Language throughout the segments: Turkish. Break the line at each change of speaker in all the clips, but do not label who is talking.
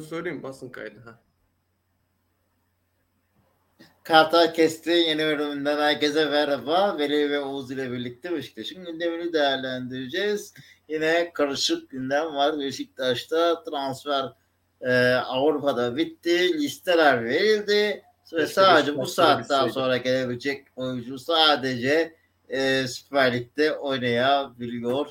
söyleyeyim basın kaydı. Ha.
Kartal Kesti'nin yeni bölümünden herkese merhaba. Veli ve Oğuz ile birlikte Beşiktaş'ın gündemini değerlendireceğiz. Yine karışık gündem var. Beşiktaş'ta transfer e, Avrupa'da bitti. Listeler verildi. Ve sadece bu saatten sonra gelebilecek oyuncu sadece e, Süper Lig'de oynayabiliyor.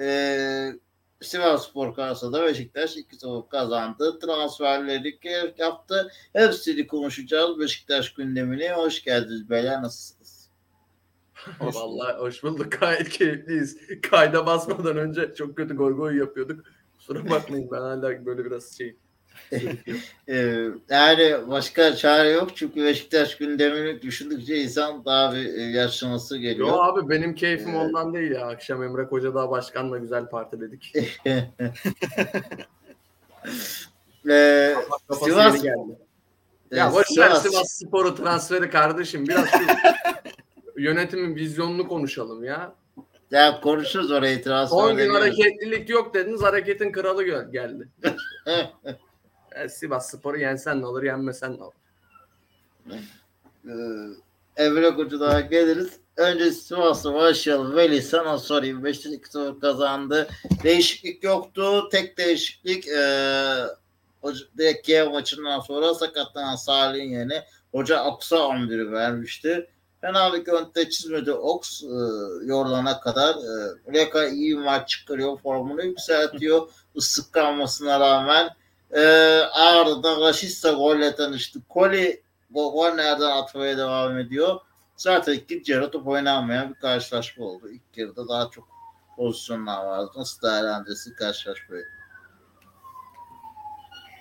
E, Sivas Spor karşısında Beşiktaş 2-0 kazandı. Transferleri yaptı. Hepsini konuşacağız. Beşiktaş gündemine hoş geldiniz beyler. Nasılsınız?
Vallahi hoş bulduk. Gayet keyifliyiz. Kayda basmadan önce çok kötü goy goy yapıyorduk. Kusura bakmayın ben hala böyle biraz şey.
Ee, yani başka çare yok. Çünkü Beşiktaş gündemini düşündükçe insan daha bir e, yaşlaması geliyor.
Yo abi benim keyfim ondan değil ya. Akşam Emre Kocadağ Başkan'la güzel partiledik.
Ee,
Kafası
Sivas-
geldi. Ya boş ver
Sivas-
Sivas Spor'u transferi kardeşim. Biraz şu yönetimin vizyonunu konuşalım ya.
Ya konuşuruz orayı transfer
10 gün hareketlilik yok dediniz. Hareketin kralı geldi. Ya Sivas Spor'u yensen ne olur, yenmesen ne olur.
Ee, Emre Koçu'da geliriz. Önce Sivas'a başlayalım. Veli sana sorayım. Beşiktaş 2-0 kazandı. Değişiklik yoktu. Tek değişiklik hoca, direkt Kiev maçından sonra sakatlanan Salih'in yerine Hoca Oks'a 11'i vermişti. Fena bir görüntü çizmedi Oks e, yorulana kadar. E, Muleka iyi maç çıkarıyor. Formunu yükseltiyor. Isık kalmasına rağmen. E, ardından Rashica golle tanıştı. Koli bu gol nereden atmaya devam ediyor. Zaten ikinci yarı top oynanmayan bir karşılaşma oldu. İlk yarıda daha çok pozisyonlar vardı. Nasıl değerlendirirsin karşılaşmayı?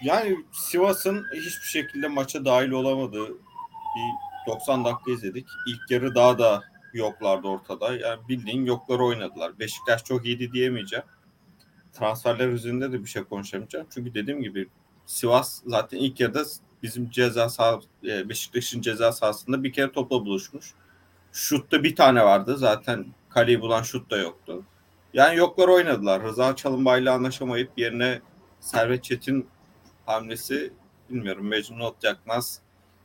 Yani Sivas'ın hiçbir şekilde maça dahil olamadığı bir 90 dakika izledik. İlk yarı daha da yoklardı ortada. Yani bildiğin yokları oynadılar. Beşiktaş çok iyiydi diyemeyeceğim. Transferler üzerinde de bir şey konuşamayacağım. Çünkü dediğim gibi Sivas zaten ilk yarıda bizim ceza sah e, Beşiktaş'ın ceza sahasında bir kere topla buluşmuş. Şutta bir tane vardı. Zaten kaleyi bulan şut da yoktu. Yani yoklar oynadılar. Rıza Çalınbay'la anlaşamayıp yerine Servet Çetin hamlesi bilmiyorum Mecnun Otacakmaz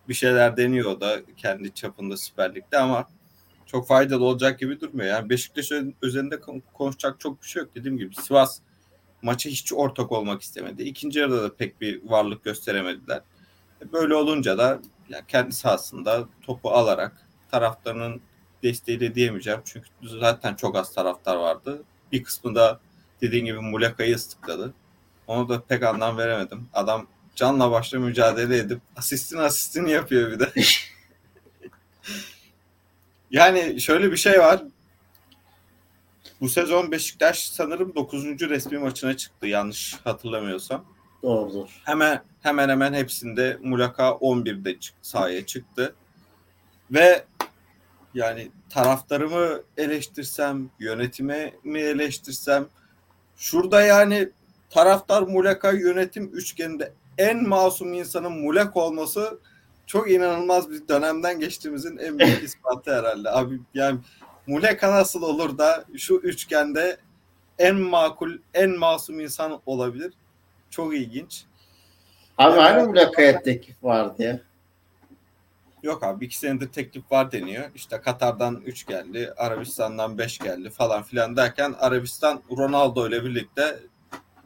bir şeyler deniyor da kendi çapında Süper Lig'de ama çok faydalı olacak gibi durmuyor. Yani Beşiktaş üzerinde kon- konuşacak çok bir şey yok. Dediğim gibi Sivas maça hiç ortak olmak istemedi. İkinci yarıda da pek bir varlık gösteremediler. Böyle olunca da ya kendi sahasında topu alarak taraftarının desteğiyle diyemeyeceğim. Çünkü zaten çok az taraftar vardı. Bir kısmı da dediğim gibi Muleka'yı ıslıkladı. Onu da pek anlam veremedim. Adam canla başla mücadele edip asistin asistini yapıyor bir de. yani şöyle bir şey var. Bu sezon Beşiktaş sanırım 9. resmi maçına çıktı yanlış hatırlamıyorsam.
Doğrudur.
Hemen hemen hemen hepsinde Mulaka 11'de çık, sahaya çıktı. Ve yani taraftarımı eleştirsem, yönetime mi eleştirsem şurada yani taraftar Muleka yönetim üçgeninde en masum insanın Mulek olması çok inanılmaz bir dönemden geçtiğimizin en büyük ispatı herhalde. Abi yani Muleka nasıl olur da şu üçgende en makul, en masum insan olabilir? Çok ilginç.
Abi
Ya-
hani Muleka'ya teklif vardı ya?
Yok abi iki senedir teklif var deniyor. İşte Katar'dan 3 geldi, Arabistan'dan 5 geldi falan filan derken Arabistan Ronaldo ile birlikte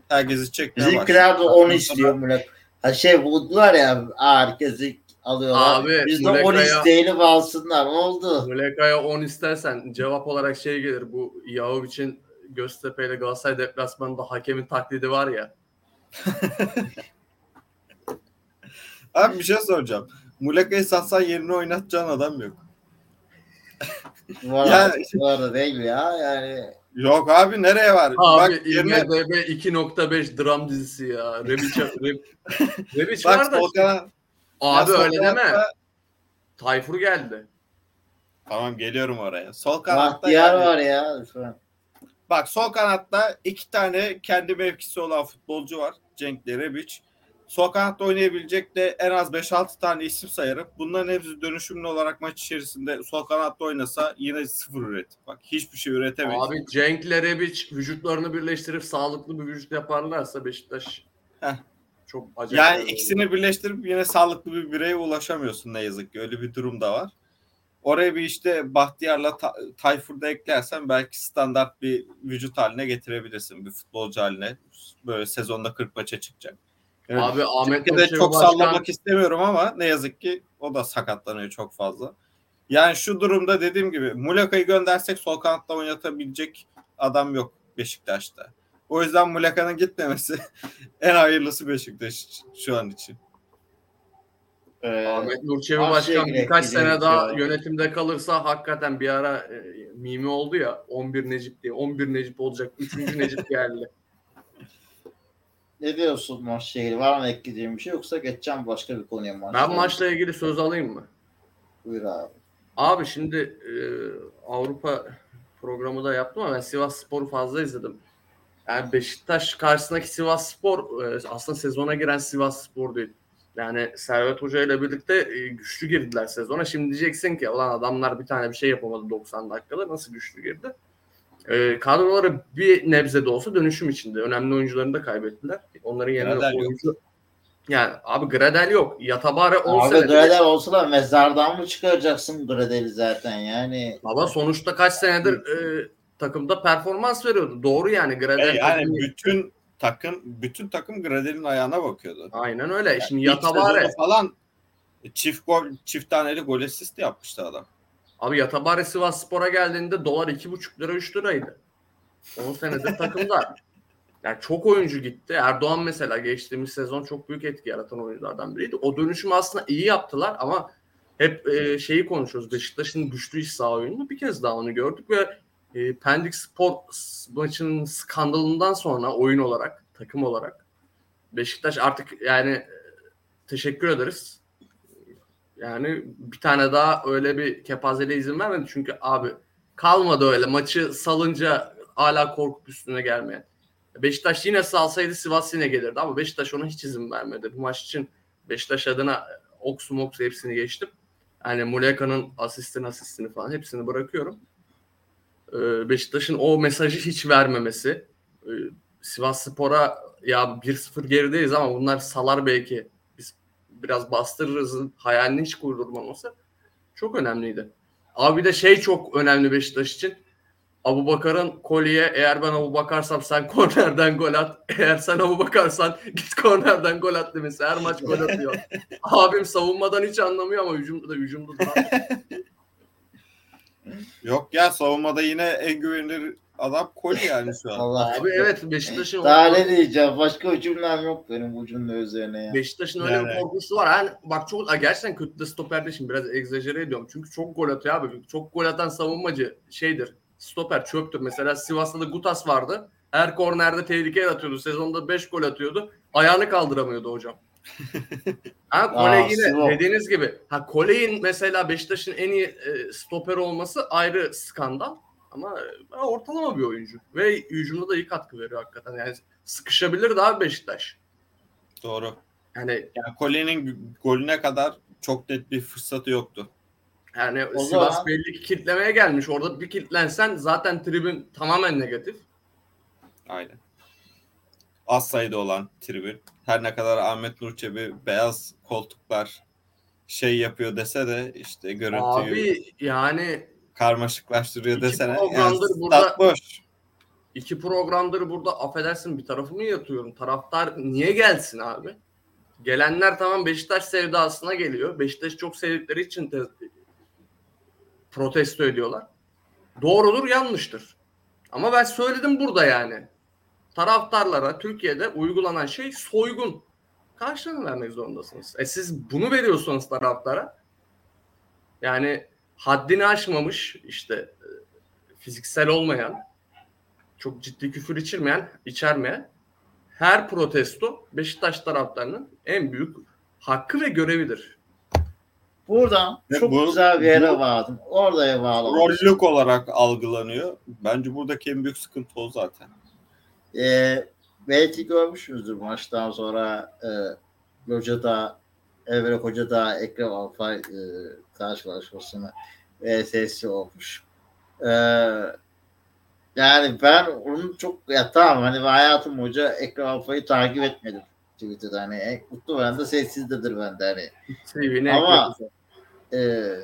herkesi çekmeye
Bizimkiler de
başladı.
10 istiyor Muleka. Ha şey buldular ya herkesi alıyorlar.
Abi,
Biz de 10
Muleka'ya-
isteğini alsınlar. Oldu.
Muleka'ya 10 istersen cevap olarak şey gelir. Bu Yahuv için Göztepe ile Galatasaray deplasmanında hakemin taklidi var ya.
Abi bir şey soracağım. Muleka'yı satsan yerine oynatacağın adam yok.
Bu arada,
Yani-
bu arada değil mi ya? Yani
Yok abi nereye var?
Abi
Bak yerine
IMDB 2.5 dram dizisi ya. Rebic, Re, Rebic
bak
var da.
Volkan'a
Abi
Ya
öyle
sol
deme. Tayfur geldi.
Tamam geliyorum oraya. Sol kanatta
Bahtiyar
yani-
var ya şu an.
Bak sol kanatta iki tane kendi mevkisi olan futbolcu var. Cenk ile Rebic. Sol kanatta oynayabilecek de en az 5-6 tane isim sayarım. Bunların hepsi dönüşümlü olarak maç içerisinde sol kanatta oynasa yine sıfır üretim. Bak hiçbir şey üretemeyiz.
Abi Cenk Rebic vücutlarını birleştirip sağlıklı bir vücut yaparlarsa Beşiktaş
Heh.
Çok acayip.
Yani ikisini birleştirip yine sağlıklı bir bireye ulaşamıyorsun ne yazık ki. Öyle bir durum da var. Oraya bir işte Bahtiyar'la Ta- Tayfur'da eklersen belki standart bir vücut haline getirebilirsin. Bir futbolcu haline. Böyle sezonda 40 maça çıkacak. Evet.
Abi Ahmet
Türkiye'de çok
Başkan-
sallamak istemiyorum ama ne yazık ki o da sakatlanıyor çok fazla. Yani şu durumda dediğim gibi Muleka'yı göndersek sol kanatta oynatabilecek adam yok Beşiktaş'ta. O yüzden Muleka'nın gitmemesi en hayırlısı Beşiktaş şu an için.
Ee,
Ahmet Nurçevi Başkan birkaç sene daha
ya.
yönetimde kalırsa hakikaten bir ara e, mimi oldu ya 11 Necip diye. 11 Necip olacak. 3. Necip geldi.
ne diyorsun maçla ilgili? Var mı ekleyeceğim bir şey yoksa geçeceğim başka bir konuya maçla
Ben maçla ilgili söz alayım mı?
Buyur abi.
Abi şimdi e, Avrupa programı da yaptım ama ben Sivas Spor'u fazla izledim. Yani Beşiktaş karşısındaki Sivas Spor e, aslında sezona giren Sivas Spor değil. Yani Servet Hoca ile birlikte e, güçlü girdiler sezona. Şimdi diyeceksin ki ulan adamlar bir tane bir şey yapamadı 90 dakikada. Nasıl güçlü girdi? E, kadroları bir nebze de olsa dönüşüm içinde. Önemli oyuncularını da kaybettiler. Onların yerine
Gradel yok.
oyuncu... Yani abi Gradel yok. Yatabare 10
Abi
senedir-
Gradel olsa da mezardan mı çıkaracaksın Gradel'i zaten yani?
Baba sonuçta kaç senedir e, takımda performans veriyordu. Doğru yani Gradel.
E yani
takımı-
bütün takım bütün takım Gradel'in ayağına bakıyordu.
Aynen öyle. Şimdi
İlk
Yatabare.
falan çift gol, çift taneli gol asist yapmıştı adam.
Abi Yatabare Sivas Spor'a geldiğinde dolar 2,5 lira 3 liraydı. 10 senedir takımda. Yani çok oyuncu gitti. Erdoğan mesela geçtiğimiz sezon çok büyük etki yaratan oyunculardan biriydi. O dönüşümü aslında iyi yaptılar ama hep e, şeyi konuşuyoruz. Beşiktaş'ın güçlü iç saha oyununu bir kez daha onu gördük ve e, Pendik Spor maçının skandalından sonra oyun olarak, takım olarak Beşiktaş artık yani e, teşekkür ederiz. Yani bir tane daha öyle bir kepazeliğe izin vermedi. Çünkü abi kalmadı öyle. Maçı salınca hala korkup üstüne gelmeyen. Beşiktaş yine salsaydı Sivas yine gelirdi ama Beşiktaş ona hiç izin vermedi. Bu maç için Beşiktaş adına Oksu Moksu hepsini geçtim. Yani Muleka'nın asistini asistini falan hepsini bırakıyorum. Ee, Beşiktaş'ın o mesajı hiç vermemesi. Ee, Sivas Spor'a ya 1-0 gerideyiz ama bunlar salar belki. Biz biraz bastırırız hayalini hiç kurdurmaması çok önemliydi. Abi de şey çok önemli Beşiktaş için. Abu Bakar'ın kolye eğer ben Abu Bakarsam sen kornerden gol at. Eğer sen Abu Bakarsan git kornerden gol at demesi. Her maç gol atıyor. Abim savunmadan hiç anlamıyor ama hücumda da hücumda da.
Yok ya savunmada yine en güvenilir adam Koli yani şu an.
Allah
Abi evet Beşiktaş'ın
Daha
o-
ne diyeceğim? Başka bir cümlem yok benim bu cümle üzerine ya.
Beşiktaş'ın öyle bir korkusu var. Yani bak çok gerçekten kötü de stoperde şimdi biraz egzajere ediyorum. Çünkü çok gol atıyor abi. Çok gol atan savunmacı şeydir. Stoper çöptür. Mesela Sivas'ta da Gutas vardı. Her kornerde tehlike yaratıyordu. Sezonda 5 gol atıyordu. Ayağını kaldıramıyordu hocam. Ha Kole
Aa,
yine dediğiniz gibi. Ha Kole'nin mesela Beşiktaş'ın en iyi e, stoper olması ayrı skandal. Ama e, ortalama bir oyuncu. Ve hücumda da iyi katkı veriyor hakikaten. Yani sıkışabilir daha Beşiktaş.
Doğru.
Yani
Yani Koli'nin golüne kadar çok net bir fırsatı yoktu.
Yani
O
Sivas
zaman-
belli ki kitlemeye gelmiş. Orada bir kitlensen zaten tribün tamamen negatif.
Aynen. Az sayıda olan tribün. Her ne kadar Ahmet Nur Çebi beyaz koltuklar şey yapıyor dese de işte görüntüyü
Abi yani
karmaşıklaştırıyor desene.
programdır
Yani
burada-
boş.
iki programdır burada affedersin bir tarafımı yatıyorum. Taraftar niye gelsin abi? Gelenler tamam Beşiktaş sevdasına geliyor. Beşiktaş çok sevdikleri için de protesto ediyorlar. Doğrudur yanlıştır. Ama ben söyledim burada yani. Taraftarlara Türkiye'de uygulanan şey soygun. Karşılığını vermek zorundasınız. E siz bunu veriyorsanız taraftara yani haddini aşmamış işte e, fiziksel olmayan çok ciddi küfür içirmeyen, içermeyen her protesto Beşiktaş taraftarının en büyük hakkı ve görevidir.
Buradan
Ya
çok
bu-
güzel bir yere vardım. Oraya bağlı.
Rollük olarak algılanıyor. Bence buradaki en büyük sıkıntı o zaten.
Ee, belki görmüşsünüzdür maçtan sonra e, Hoca'da Evre Hoca'da Ekrem Alpay e, karşılaşmasını VSS'i olmuş. Ee, yani ben onu çok ya tamam hani hayatım hoca Ekrem Alpay'ı takip etmedim. Twitter'da hani en mutlu ben de sessizdedir bende hani.
CV'ne
Ama-. Ee,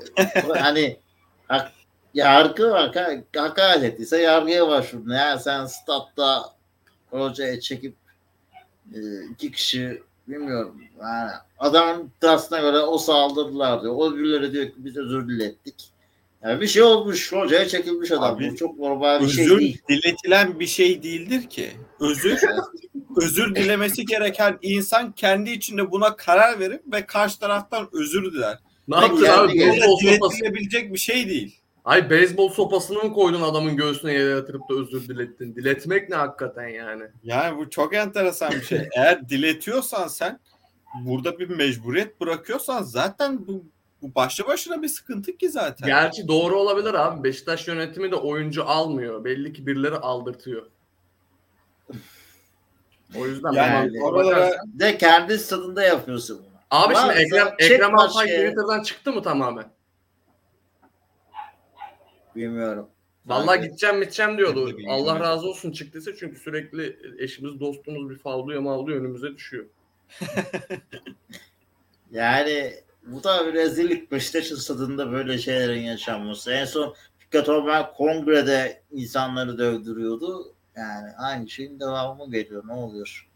hani hak, yargı var. ha- Hakaret ettiyse yargıya başvurun. Ya sen statta hocaya çekip e, iki kişi bilmiyorum. Yani adamın iddiasına göre o saldırdılar diyor. O öbürleri diyor ki biz özür dilettik. Yani bir şey olmuş. Hocaya çekilmiş adam.
Abi,
Bu çok normal bir şey
Özür
değil.
diletilen bir şey değildir ki. Özür özür dilemesi gereken insan kendi içinde buna karar verip ve karşı taraftan özür diler.
Ne
yani
abi?
Diletilebilecek bir şey değil.
Ay beyzbol sopasını mı koydun adamın göğsüne yere yatırıp da özür dilettin? Diletmek ne hakikaten yani?
Yani bu çok enteresan bir şey. Eğer diletiyorsan sen burada bir mecburiyet bırakıyorsan zaten bu, bu başlı başına bir sıkıntı ki zaten.
Gerçi doğru olabilir abi. Beşiktaş yönetimi de oyuncu almıyor. Belli ki birileri aldırtıyor. O yüzden
Yani oralara-
bakarsan-
De kendi stadında yapıyorsun bunu.
Abi şimdi
Varsa
Ekrem, Ekrem Alpay
başka-
Twitter'dan çıktı mı tamamen?
Bilmiyorum.
Vallahi
Sanki-
gideceğim gideceğim diyordu.
Bilmiyorum.
Allah razı olsun çıktıysa çünkü sürekli eşimiz dostumuz bir favluya mavluya önümüze düşüyor.
Yani bu da bir rezillik Beşiktaş'ın stadında böyle şeylerin yaşanması. En son Fikret Orman kongrede insanları dövdürüyordu. Yani aynı şeyin devamı geliyor. Ne oluyor?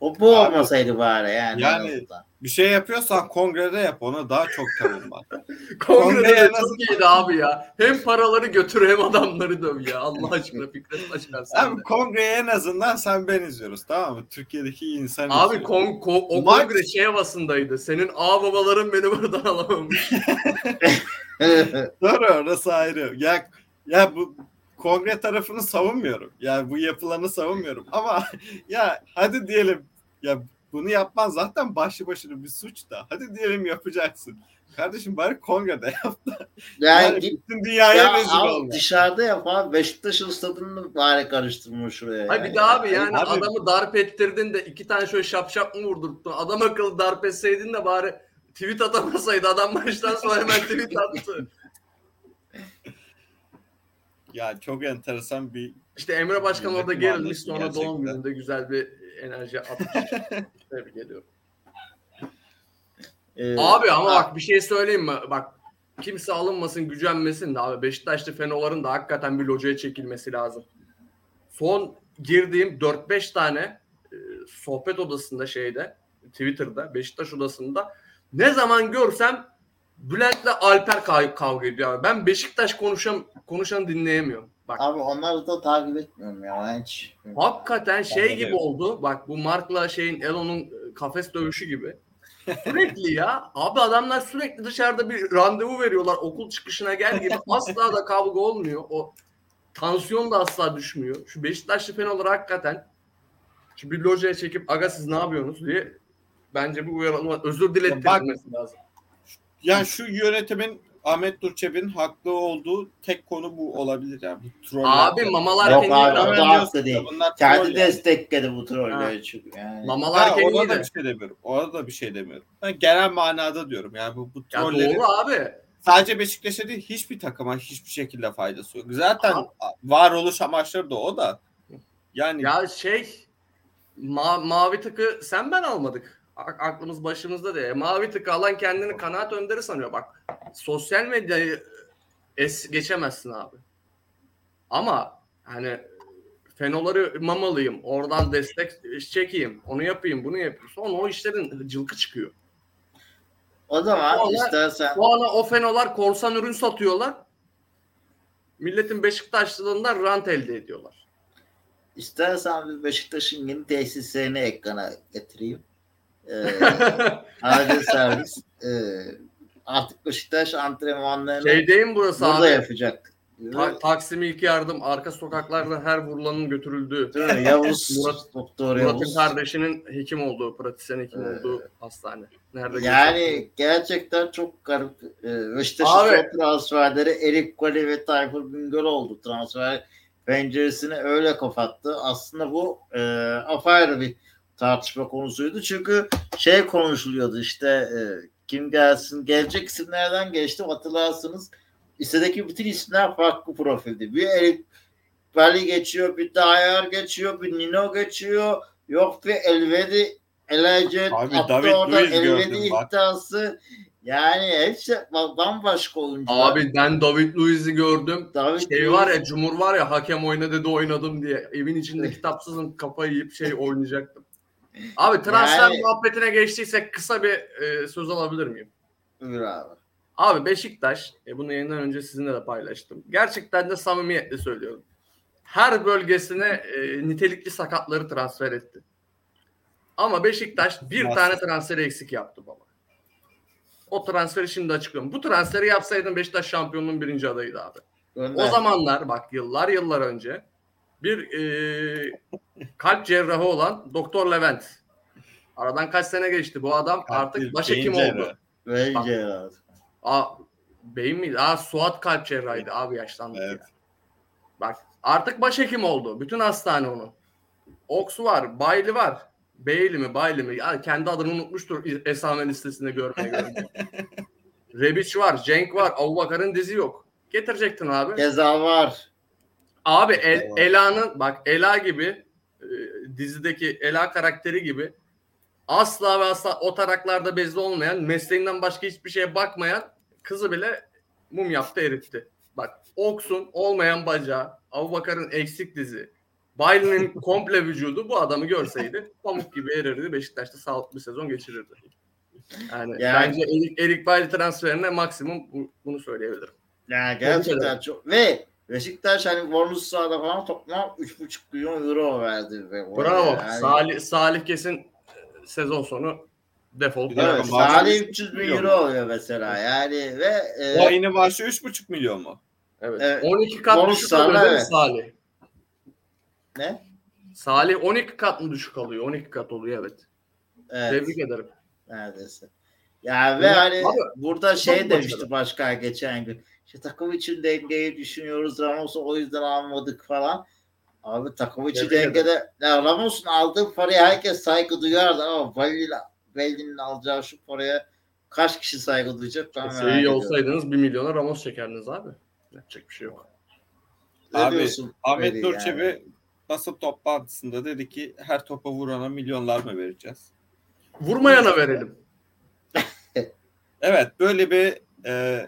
O bu
Abi,
olmasaydı bari yani.
yani-. Bir şey yapıyorsan kongrede yap ona daha çok tanım var.
Kongrede
Kongreye
çok iyiydi abi ya. Hem paraları götür hem adamları döv ya. Allah aşkına Fikret Başkan sen
Abi
de.
kongreye en azından sen ben izliyoruz tamam mı? Türkiye'deki insan
Abi
izliyor.
kon, ko- o
Maç-
kongre şey havasındaydı. Senin ağ babaların beni buradan alamamış.
Doğru orası ayrı. Ya, ya bu kongre tarafını savunmuyorum. Ya bu yapılanı savunmuyorum. Ama ya hadi diyelim ya bunu yapman zaten başlı başına bir suç da. Hadi diyelim yapacaksın. Kardeşim bari kongrede yap.
yani
Yani
git
bütün dünyaya
ya
rezil
abi
olma.
dışarıda yap abi. Beşiktaş'ın stadını bari karıştırma şuraya.
Ay bir de abi yani
Abi-
adamı darp ettirdin de iki tane şöyle şap şap mı vurdurttun? Adam akıllı darp etseydin de bari tweet atamasaydı. Adam maçtan sonra hemen tweet attı.
Ya çok enteresan bir
İşte Emre Başkan orada gerilmiş sonra
gerçekten.
doğum gününde güzel bir enerji atmış. Tebrik ediyorum.
Ee,
Abi ama bak bir şey söyleyeyim mi? Bak kimse alınmasın gücenmesin de abi Beşiktaşlı fenoların da hakikaten bir locaya çekilmesi lazım. Son girdiğim 4-5 tane e, sohbet odasında şeyde Twitter'da Beşiktaş odasında ne zaman görsem Bülent'le Alper kav- kavga ediyor. abi. Ben Beşiktaş konuşan konuşan dinleyemiyorum. Bak
Abi onları da takip etmiyorum ya. Hiç.
Hakikaten şey gibi oldu. Bak bu Mark'la şeyin Elon'un kafes dövüşü gibi. Sürekli ya. Abi adamlar sürekli dışarıda bir randevu veriyorlar. Okul çıkışına gel gibi. Asla da kavga olmuyor. O tansiyon da asla düşmüyor. Şu Beşiktaşlı fen olarak hakikaten şu bir locaya çekip aga siz ne yapıyorsunuz diye bence bir uyarılma özür dilettirilmesi lazım.
Ya şu yönetimin Ahmet Durçebi'nin haklı olduğu tek konu bu olabilir yani. Bu troller.
Abi mamalar
Yok
kendi
abi, o da haklı değil.
bunlar
Kendi
troll.
destekledi bu trolleri çünkü. Yani.
mamalar
Ha,
kendi
ona da
de.
bir şey demiyorum. Ona da bir şey demiyorum. Ben genel manada diyorum. Yani bu, bu
Ya
trollerin
doğru abi.
sadece Beşiktaş'a değil hiçbir takıma hiçbir şekilde faydası yok. Zaten varoluş amaçları da o da. Yani
Ya şey ma- mavi tıkı sen ben almadık. Aklımız başımızda diye. Mavi tıkı alan kendini kanaat önderi sanıyor. Bak sosyal medyayı es geçemezsin abi. Ama hani fenoları mamalıyım. Oradan destek çekeyim. Onu yapayım, bunu yapayım. Sonra o işlerin cılkı çıkıyor.
O zaman
Vallahi-
istersen
Sonra o fenolar korsan ürün satıyorlar. Milletin Beşiktaşlılığından rant elde ediyorlar.
istersen bir Beşiktaş'ın yeni tesislerini ekrana getireyim. Ee, acil servis. Ee, artık Beşiktaş antrenmanlarını
Şeydeyim burası
burada
abi.
yapacak.
Ta- Taksim ilk yardım arka sokaklarda her vurulanın götürüldüğü.
Değil mi? Yavuz
Murat-
Doktor
Murat'ın
Yavuz.
kardeşinin hekim olduğu, pratisyen hekim
Evet.
olduğu hastane. Nerede
Yani gerçekten çok garip. Ee, son transferleri Erik Kale ve Tayfur Bingöl oldu. Transfer penceresini öyle kapattı. Aslında bu e, apayrı bir tartışma konusuydu. Çünkü şey konuşuluyordu işte e, kim gelsin gelecek isimlerden geçti hatırlarsınız. Listedeki bütün isimler farklı profildi. Bir Erik Vali geçiyor, bir Dayar geçiyor, bir Nino geçiyor. Yok bir Elvedi
Abi,
attı orada elvedi iddiası. Yani hepsi bambaşka oyuncular.
Abi ben David Luiz'i gördüm.
David
Şey
Luiz-
var ya Cumhur var ya hakem oyna dedi oynadım diye. Evin içinde kitapsızım kafayı yiyip şey oynayacaktım. Abi transfer
Yani-
muhabbetine geçtiysek kısa bir e, söz alabilir miyim?
Buyur abi.
Abi Beşiktaş, e, bunu yayından önce sizinle de paylaştım. Gerçekten de samimiyetle söylüyorum. Her bölgesine e, nitelikli sakatları transfer etti. Ama Beşiktaş bir
Nasıl?
tane transferi eksik yaptı baba. O transferi şimdi açıklıyorum. Bu transferi yapsaydın Beşiktaş şampiyonluğun birinci adayıydı abi.
Gönder.
O zamanlar bak yıllar yıllar önce bir e, kalp cerrahı olan Doktor Levent. Aradan kaç sene geçti bu adam artık başhekim
beyin
oldu.
cerrahı.
Bence abi.
Aa, beyin miydi? Aa, Suat kalp cerrahıydı abi yaşlandı.
Evet.
ya. Bak artık başhekim oldu. Bütün hastane onu. Oks var, Bayli var. Beyli mi, Bayli mi? Yani kendi adını unutmuştur esame listesinde görmeye görmeye. Rebic var, Cenk var, Abubakar'ın dizi yok. Getirecektin abi.
Keza var.
Abi El-. Ela'nın bak Ela gibi e, dizideki Ela karakteri gibi asla ve asla o taraklarda bezli olmayan mesleğinden başka hiçbir şeye bakmayan kızı bile mum yaptı eritti. Bak Oks'un olmayan bacağı, Abubakar'ın eksik dizi, Bayli'nin komple vücudu bu adamı görseydi pamuk gibi erirdi. Beşiktaş'ta sağlıklı bir sezon geçirirdi. Yani,
Yani-
bence Erik, Erik transferine maksimum bu- bunu söyleyebilirim. Ederim.
gerçekten çok. Ve Beşiktaş hani bonus sahada falan toplam 3,5 milyon euro verdi. Ve
Bravo.
Yani,
Salih, Salih kesin e, sezon sonu defol.
Evet, Salih
3,5
300 bin euro oluyor mesela. Yani ve e,
O yeni maaşı 3,5 milyon mu?
Evet.
Evet.
12 kat
Bonus
düşük mi
evet.
Salih?
ne?
Salih 12 kat mı düşük alıyor? 12 kat oluyor evet.
Evet.
Tebrik ederim.
Neredeyse. Ya ve
Evet,
hani
abi,
burada şey demişti başkan geçen gün. İşte takım için dengeyi düşünüyoruz. Ramos'u o yüzden almadık falan. Abi takım içi
Tebrik
dengede ya Ramos'un aldığı paraya herkes saygı duyardı ama Valil Valil'in alacağı şu paraya kaç kişi saygı duyacak ben merak
Şey iyi olsaydınız 1 milyona Ramos çekerdiniz abi. Yapacak bir şey yok.
Ne
Abi,
diyorsun
Ahmet
Veli
Nur
yani?
Basın toplantısında dedi ki her topa vurana milyonlar mı vereceğiz?
Vurmayana verelim.
Evet böyle bir e,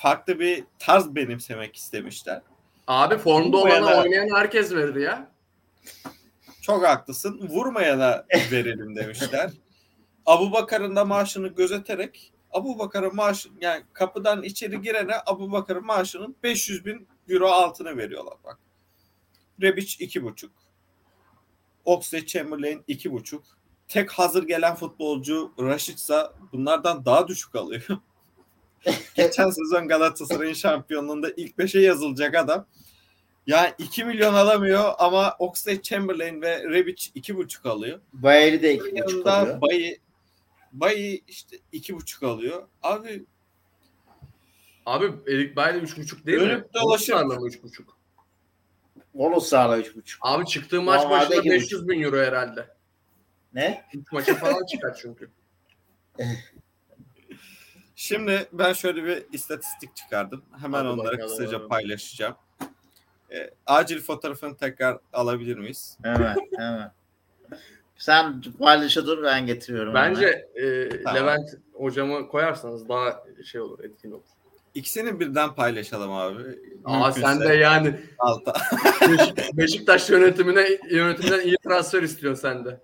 farklı bir tarz benimsemek istemişler.
Abi formda
Vurmayana-
olana oynayan herkes verir ya.
Çok haklısın. Vurmayana verelim demişler. Abu Bakar'ın da maaşını gözeterek Abu Bakar'ın maaşı yani kapıdan içeri girene Abu Bakar'ın maaşının 500 bin euro altını veriyorlar bak. Rebic iki buçuk. Oxlade Chamberlain iki buçuk. Tek hazır gelen futbolcu Raşitsa bunlardan daha düşük alıyor. Geçen sezon Galatasaray'ın şampiyonluğunda ilk 5'e yazılacak adam. Yani 2 milyon alamıyor ama Oxlade Chamberlain ve Rebic 2,5 alıyor.
Bayeri de iki buçuk alıyor.
Yanında Bayi Bayi işte 2,5 alıyor. Abi
Abi Erik Bailey 3.5 değil
Dönüp
mi?
dolaşıp-
Bonuslarla mı 3.5?
Bonus sağla üç buçuk.
Abi çıktığı maç
Normalde
başına
iki
500 bin euro herhalde.
Ne?
3 maça falan çıkar çünkü.
şimdi ben şöyle bir istatistik çıkardım. Hemen
Hadi
onları
bakalım.
kısaca paylaşacağım. Ee, acil fotoğrafını tekrar alabilir miyiz?
Hemen hemen. Sen paylaşa dur ben getiriyorum.
Bence e,
Tamam.
Levent hocamı koyarsanız daha şey olur, etkin olur.
İkisini birden paylaşalım abi.
Aa
Mümkünse
sen de yani
alta.
Beşik- Beşiktaş yönetimine yönetimden iyi transfer istiyorsun sen de.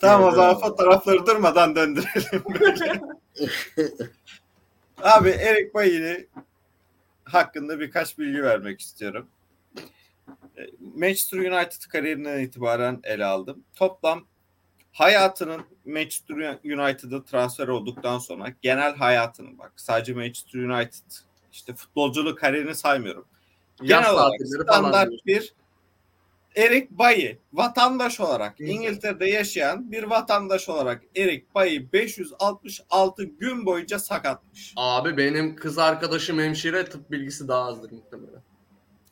Tamam o zaman fotoğrafları durmadan döndürelim. Abi Erik Bailly hakkında birkaç bilgi vermek istiyorum. E, Manchester United kariyerinden itibaren ele aldım. Toplam hayatının Manchester United'a transfer olduktan sonra genel hayatının bak sadece Manchester United işte futbolculuk kariyerini saymıyorum.
Yaz
Genel olarak
tatilleri falan.
standart
diyorsun.
bir Erik Bayi vatandaş olarak. İngiltere'de yaşayan bir vatandaş olarak Erik Bayi 566 gün boyunca sakatmış.
Abi benim kız arkadaşım hemşire tıp bilgisi daha azdır muhtemelen.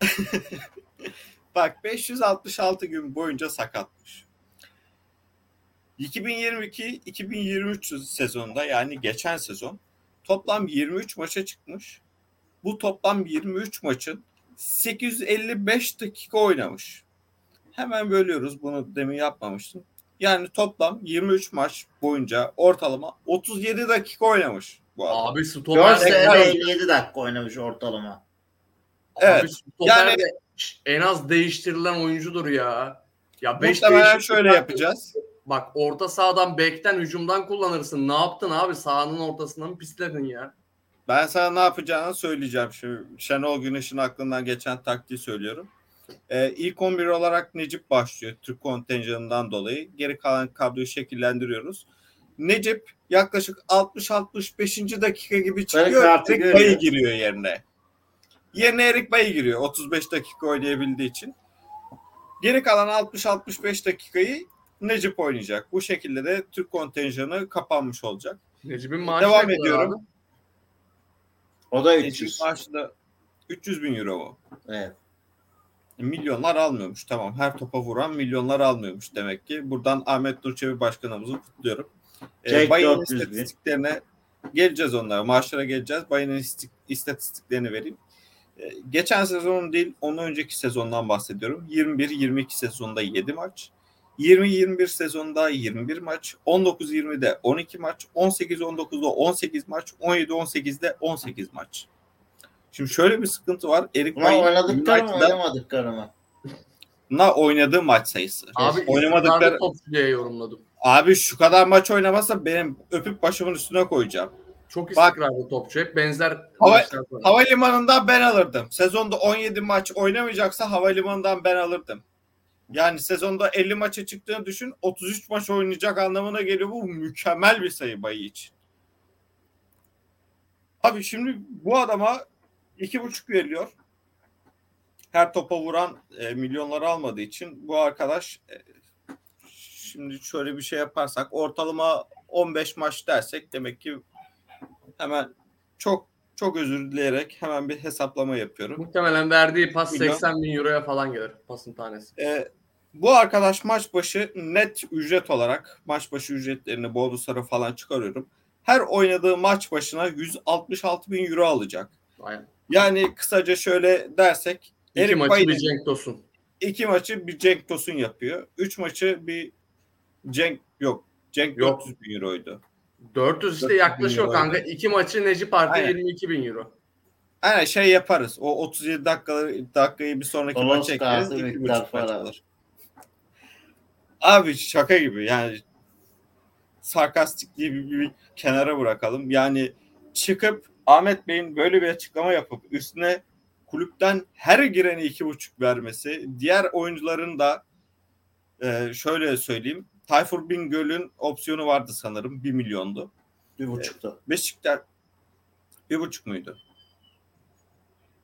Bak 566 gün boyunca sakatmış. 2022-2023 sezonunda yani geçen sezon toplam 23 maça çıkmış. Bu toplam 23 maçın 855 dakika oynamış. Hemen bölüyoruz. Bunu demin yapmamıştım. Yani toplam 23 maç boyunca ortalama 37 dakika oynamış bu adam.
Abi
4
stoper
Tekrar-
57 dakika oynamış ortalama.
Evet.
Abi
Yani-
de en az değiştirilen oyuncudur ya. Ya 5
Muhtemelen şöyle yapacağız.
Bak orta sahadan bekten hücumdan kullanırsın. Ne yaptın abi? Sahanın ortasına mı pisledin ya?
Ben sana ne yapacağını söyleyeceğim şimdi. Şenol Güneş'in aklından geçen taktiği söylüyorum. Ee, ilk 11 olarak Necip başlıyor Türk kontenjanından dolayı. Geri kalan kadroyu şekillendiriyoruz. Necip yaklaşık 60-65. dakika gibi çıkıyor. Erik. Bayi giriyor yerine. Yerine Erik Bayi giriyor 35 dakika oynayabildiği için. Geri kalan 60-65 dakikayı Necip oynayacak. Bu şekilde de Türk kontenjanı kapanmış olacak.
Necip'in maaşı
Devam ediyorum.
abi?
O da
Necip
300.
maaşı da 300 bin euro mu?
Evet.
Milyonlar almıyormuş tamam. Her topa vuran milyonlar almıyormuş demek ki. Buradan Ahmet Nurçevi başkanımızı kutluyorum. Ee, Bayern'in
400 bin.
istatistiklerine geleceğiz onlara. Maaşlara geleceğiz. İstik- istatistiklerini vereyim. Ee, geçen sezonun değil, ondan önceki sezondan bahsediyorum. 21-22 sezonunda 7 maç. 20-21 sezonunda 21 maç. 19-20'de 12 maç. 18-19'da 18 maç. 17-18'de 18 maç. Şimdi şöyle bir sıkıntı var. Erik
Ama
Bayi
oynadıkları mı
United'da
oynamadıkları mı?
na oynadığı maç sayısı.
Abi
Oynamadıkları-
topçu diye yorumladım.
Abi şu kadar maç oynamasa benim öpüp başımın üstüne koyacağım.
Çok
Bak-
istikrarlı topçu. Hep benzer
Hava-. Havalimanından ben alırdım. Sezonda 17 maç oynamayacaksa havalimanından ben alırdım. Yani sezonda 50 maça çıktığını düşün. 33 maç oynayacak anlamına geliyor. Bu mükemmel bir sayı Bayı için. Abi şimdi bu adama 2,5 veriliyor. Her topa vuran e, milyonları almadığı için bu arkadaş e, şimdi şöyle bir şey yaparsak ortalama 15 maç dersek demek ki hemen çok çok özür dileyerek hemen bir hesaplama yapıyorum.
Muhtemelen verdiği pas
Milyon.
80 bin euroya falan gelir pasın tanesi.
Ee, bu arkadaş maç başı net ücret olarak maç başı ücretlerini bonusları falan çıkarıyorum. Her oynadığı maç başına 166 bin euro alacak.
Aynen.
Yani kısaca şöyle dersek
İki
Erik
maçı
Bailly-
bir Cenk Tosun.
iki maçı bir Cenk Tosun yapıyor. Üç maçı bir Cenk yok. Cenk
Yok.
400 bin euroydu.
400 işte
400 bin
yaklaşıyor kanka. İki maçı Necip Artı
Aynen.
22 bin euro.
Aynen şey yaparız. O 37 dakikaları dakikayı bir sonraki maça ekleriz. iki buçuk maç alır. Abi şaka gibi yani sarkastikliği bir, bir kenara bırakalım. Yani çıkıp Ahmet Bey'in böyle bir açıklama yapıp üstüne kulüpten her gireni iki buçuk vermesi, diğer oyuncuların da e, şöyle söyleyeyim. Tayfur Bingöl'ün opsiyonu vardı sanırım. 1 milyondu.
Bir buçukta.
Beşiktaş bir buçuk muydu?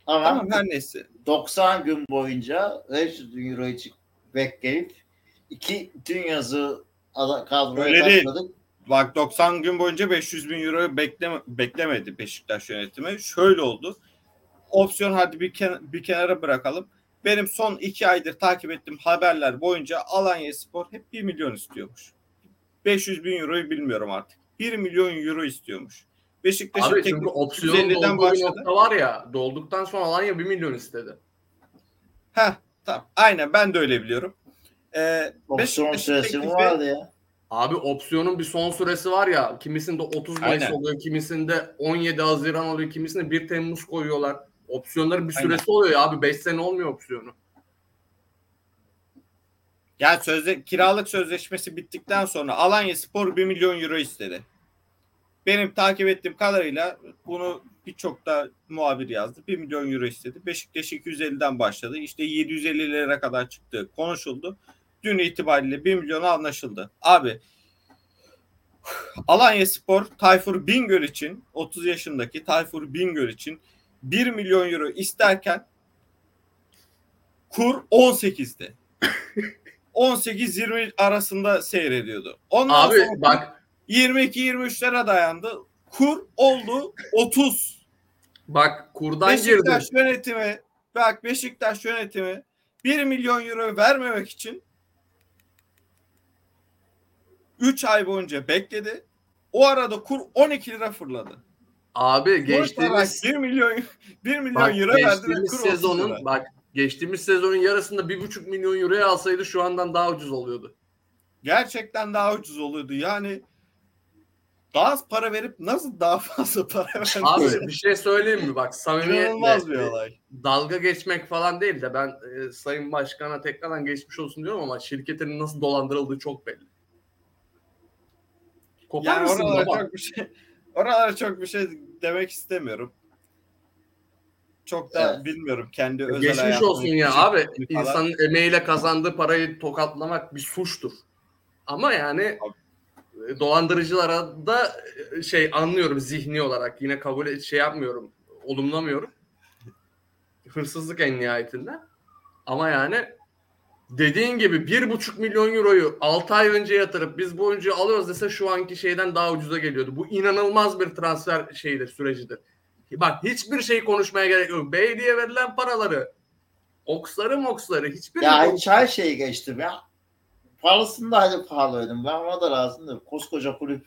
Ama
Tamam her neyse.
90 gün boyunca 500 bin euro için bekleyip iki tüm yazı kadroya taşladık.
Bak 90 gün boyunca 500 bin euro bekleme, beklemedi Beşiktaş yönetimi. Şöyle oldu. Opsiyon hadi bir, ken- bir kenara bırakalım. Benim son iki aydır takip ettiğim haberler boyunca Alanya Spor hep 1 milyon istiyormuş. 500 bin euroyu bilmiyorum artık. 1 milyon euro istiyormuş. Beşiktaş'ın
Abi opsiyonun
150'den
dolduğu
başladı.
nokta var ya. Dolduktan sonra Alanya 1 milyon istedi.
Heh, tamam. Aynen ben de öyle biliyorum. Ee,
Opsiyon süresi vardı ya?
Abi opsiyonun bir son süresi var ya. Kimisinde 30 Mayıs
Aynen.
oluyor. Kimisinde 17 Haziran oluyor. Kimisinde 1 Temmuz koyuyorlar. Opsiyonların bir
Aynen.
süresi oluyor ya abi. 5 sene olmuyor opsiyonu.
Yani sözde kiralık sözleşmesi bittikten sonra Alanya Spor 1 milyon euro istedi. Benim takip ettiğim kadarıyla bunu birçok da muhabir yazdı. 1 milyon euro istedi. Beşiktaş 250'den başladı. İşte 750'lere kadar çıktı. Konuşuldu. Dün itibariyle 1 milyona anlaşıldı. Abi Alanya Spor Tayfur Bingöl için 30 yaşındaki Tayfur Bingöl için 1 milyon euro isterken kur 18'di. 18-20 arasında seyrediyordu. Ondan
Abi
sonra
bak
22-23'lere dayandı. Kur oldu 30.
bak kurdan.
Beşiktaş yönetimi bak Beşiktaş yönetimi 1 milyon euro vermemek için 3 ay boyunca bekledi. O arada kur 12 lira fırladı.
Abi
Geçtiğimiz
geçtiğimiz
1 milyon 1 milyon
bak,
euro verdi ve kur 30
sezonun
lira.
bak geçtiğimiz sezonun yarısında 1,5 milyon euroya alsaydı şu andan daha ucuz oluyordu.
gerçekten daha ucuz oluyordu. Yani daha az para verip nasıl daha fazla para verdi?
Abi bir şey söyleyeyim mi? Bak
İnanılmaz bir
samimiyetle
olay.
dalga geçmek falan değil de ben e, Sayın Başkan'a tekrardan geçmiş olsun diyorum ama şirketin nasıl dolandırıldığı çok belli. Kopar
Yani
mısın
oralara
baba?
çok bir şey oralara çok bir şey demek istemiyorum. Çok da
Evet.
bilmiyorum kendi özel
Geçmiş olsun ya
kişisel
abi.
falan.
insanın emeğiyle kazandığı parayı tokatlamak bir suçtur. Ama yani e, dolandırıcılara da e, şey anlıyorum zihni olarak yine kabul et, şey yapmıyorum olumlamıyorum. Hırsızlık en nihayetinde. Ama yani dediğin gibi bir buçuk milyon euroyu 6 ay önce yatırıp biz bu oyuncuyu alıyoruz dese şu anki şeyden daha ucuza geliyordu. Bu inanılmaz bir transfer şeyidir, sürecidir. Bak hiçbir şey konuşmaya gerek yok. Bey diye verilen paraları oksları moksları hiçbir
Ya hiç her şeyi geçtim ya. Parasını da hadi pahalı ödedim. Ben ona da razıyım da koskoca kulüp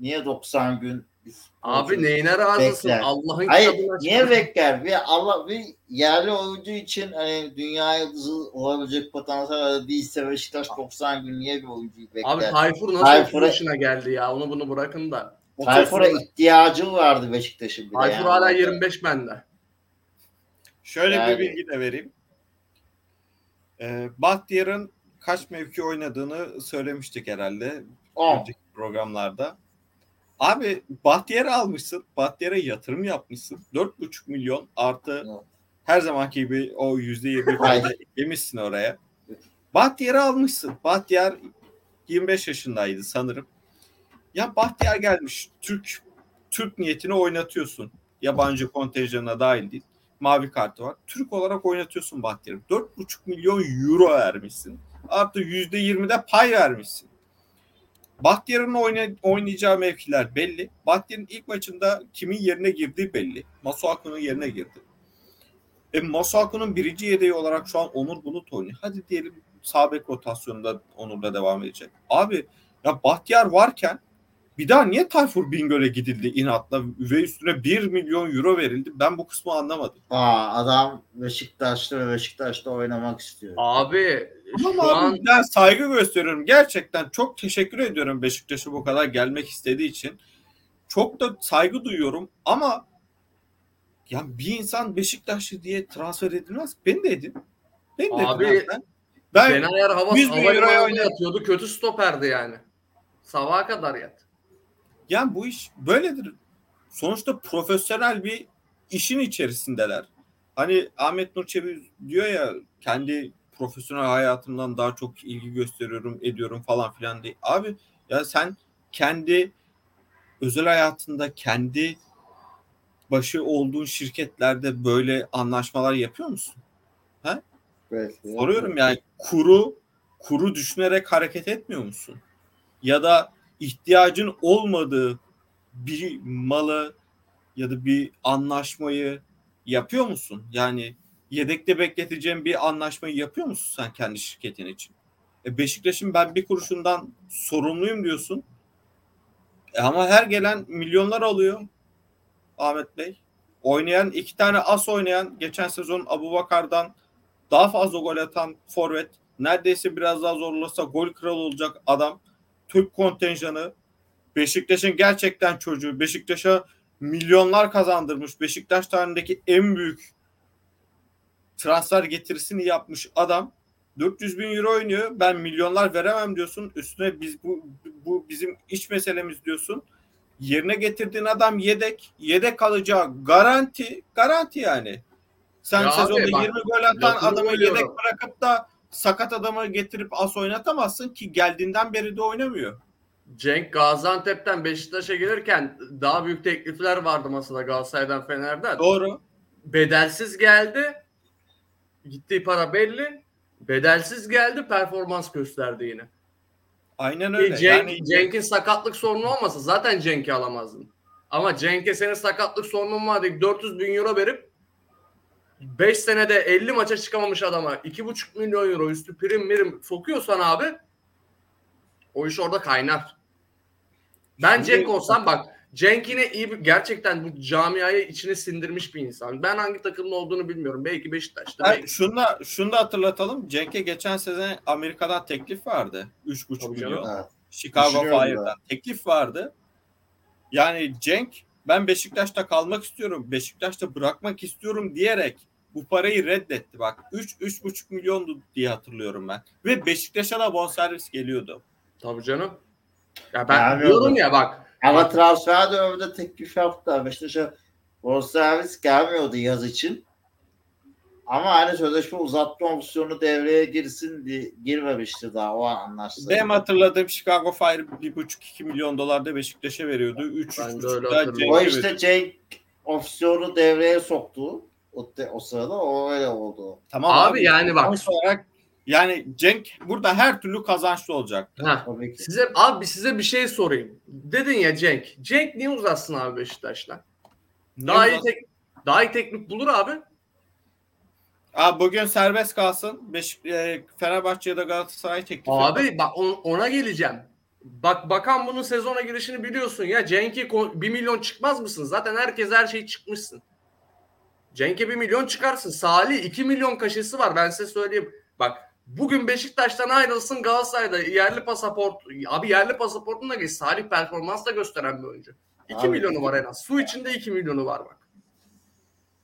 niye 90 gün biz
Abi neyine razısın?
Bekler.
Allah'ın
Hayır
kitabına
niye
çıkmış.
bekler? Bir Allah bir yerli oyuncu için hani dünya yıldızı olabilecek potansiyel değilse Beşiktaş 90 gün niye bir oyuncuyu bekler?
Abi Tayfur nasıl
Tayfur'a-
30 yaşına geldi ya? Onu bunu bırakın da.
Tayfur'a ihtiyacı vardı Beşiktaş'ın.
Tayfur
yani.
hala 25 bende.
Şöyle
Yani-
bir bilgi de vereyim. Ee, Bahtiyar'ın kaç mevki oynadığını söylemiştik herhalde
On.
önceki programlarda. Abi Bahtiyar'ı almışsın. Bahtiyar'a yatırım yapmışsın. 4,5 milyon artı
Evet.
her zamanki gibi o %20
Hayır.
fayda eklemişsin oraya. Bahtiyar'ı almışsın. Bahtiyar 25 yaşındaydı sanırım. Ya Bahtiyar gelmiş. Türk Türk niyetini oynatıyorsun. Yabancı kontenjanına dahil değil. Mavi kartı var. Türk olarak oynatıyorsun Bahtiyar'ı. 4,5 milyon euro vermişsin. Artı %20'de pay vermişsin. Bahtiyar'ın oyna- oynayacağı mevkiler belli. Bahtiyar'ın ilk maçında kimin yerine girdiği belli. Masuaku'nun yerine girdi. E, Masuaku'nun birinci yedeği olarak şu an Onur Bulut oynuyor. Hadi diyelim sağ bek rotasyonunda Onur'da devam edecek. Abi ya Bahtiyar varken bir daha niye Tayfur Bingöl'e gidildi inatla ve üstüne 1 milyon euro verildi? Ben bu kısmı anlamadım.
Aa, adam Beşiktaş'ta ve Beşiktaş'ta oynamak istiyor.
Abi
Ama
şu
abi
an
ben saygı gösteriyorum. Gerçekten çok teşekkür ediyorum Beşiktaş'a bu kadar gelmek istediği için. Çok da saygı duyuyorum ama ya bir insan Beşiktaşlı diye transfer edilmez. Ben de edin. Ben de
Abi,
edin. Ben, ben
Fener havası
100 bin euroya
yatıyordu. Kötü stoperdi yani. Sabaha kadar yat.
Yani bu iş böyledir. Sonuçta profesyonel bir işin içerisindeler. Hani Ahmet Nur Çebi diyor ya kendi profesyonel hayatımdan daha çok ilgi gösteriyorum, ediyorum falan filan diye. Abi ya sen kendi özel hayatında kendi başı olduğun şirketlerde böyle anlaşmalar yapıyor musun?
Evet.
Soruyorum yani kuru kuru düşünerek hareket etmiyor musun? Ya da ihtiyacın olmadığı bir malı ya da bir anlaşmayı yapıyor musun? Yani yedekte bekleteceğin bir anlaşmayı yapıyor musun sen kendi şirketin için? E Beşiktaş'ın ben bir kuruşundan sorumluyum diyorsun. E ama her gelen milyonlar alıyor Ahmet Bey. Oynayan iki tane as oynayan geçen sezon Abubakar'dan daha fazla gol atan forvet neredeyse biraz daha zorlasa gol kralı olacak adam Türk kontenjanı Beşiktaş'ın gerçekten çocuğu. Beşiktaş'a milyonlar kazandırmış. Beşiktaş tarihindeki en büyük transfer getirisini yapmış adam. 400 bin euro oynuyor. Ben milyonlar veremem diyorsun. Üstüne biz bu, bu bizim iç meselemiz diyorsun. Yerine getirdiğin adam yedek. Yedek kalacağı garanti garanti yani. Sen
Ya
sezonda
abi bak,
20 gol atan adamı yedek bırakıp da sakat adamı getirip as oynatamazsın ki geldiğinden beri de oynamıyor.
Cenk Gaziantep'ten Beşiktaş'a gelirken daha büyük teklifler vardı masada Galatasaray'dan Fener'den.
Doğru.
Bedelsiz geldi. Gittiği para belli. Bedelsiz geldi performans gösterdi yine.
Aynen
Ki
öyle.
Cenk,
yani
Cenk'in sakatlık sorunu olmasa zaten Cenk'i alamazdın. Ama Cenk'e senin sakatlık sorunun var deyip 400 bin euro verip 5 senede 50 maça çıkamamış adama 2,5 milyon euro üstü prim mirim sokuyorsan abi o iş orada kaynar. Ben
Şimdi-
Cenk olsam bak Cenk yine iyi bir, gerçekten bu camiayı içine sindirmiş bir insan. Ben hangi takımda olduğunu bilmiyorum. Belki Beşiktaş'ta. Belki.
şunu da, şunu da hatırlatalım. Cenk'e geçen sezon Amerika'dan teklif vardı. 3,5
Tabii canım.
milyon.
Evet.
Chicago Fire'dan teklif vardı. Yani Cenk ben Beşiktaş'ta kalmak istiyorum. Beşiktaş'ta bırakmak istiyorum diyerek bu parayı reddetti. Bak 3 3,5 milyondu diye hatırlıyorum ben. Ve Beşiktaş'a da bonservis geliyordu.
Tabii canım. Ya ben
Yani
diyorum ya bak.
Ama transfer döneminde teklif yaptılar. Beşiktaş'a bonservis gelmiyordu yaz için. Ama hani sözleşme uzatma opsiyonu devreye girsin diye girmemişti daha o an anlaştılar.
Benim hatırladığım Chicago Fire 1,5-2 milyon dolar da Beşiktaş'a veriyordu. 3
Ben de
3,5
öyle
da
hatırlıyorum.
Cenk'e
O işte Cenk opsiyonu devreye soktu. O, de- o sırada o öyle oldu.
Tamam
Abi yani bak.
Olarak yani Cenk burada her türlü kazançlı olacak.
Size abi size bir şey sorayım. Dedin ya Cenk. Cenk niye uzatsın abi Beşiktaş'la? Daha iyi tek daha iyi teknik bulur abi.
Abi bugün serbest kalsın. Beş, e, Fenerbahçe ya da Galatasaray teklif.
Abi bak on- ona geleceğim. Bak bakan bunun sezona girişini biliyorsun ya. Cenk'e ko- 1 milyon çıkmaz mısın? Zaten herkes her şeyi çıkmışsın. Cenk'e 1 milyon çıkarsın. Salih 2 milyon kaşesi var ben size söyleyeyim. Bak bugün Beşiktaş'tan ayrılsın Galatasaray'da yerli pasaport abi yerli pasaportuna geç Salih performans da gösteren bir oyuncu. 2
Abi,
milyonu var en az. Su içinde 2 milyonu var bak.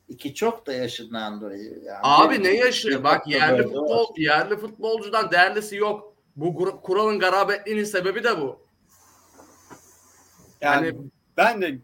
İki çok da yaşından dolayı. Yani.
Abi ne yaşıyor?
bir
Bak yerli
böyle
futbol yerli futbolcudan değerlisi yok. Bu kur- kuralın garabetliğinin sebebi de bu.
Yani,
Yani
ben de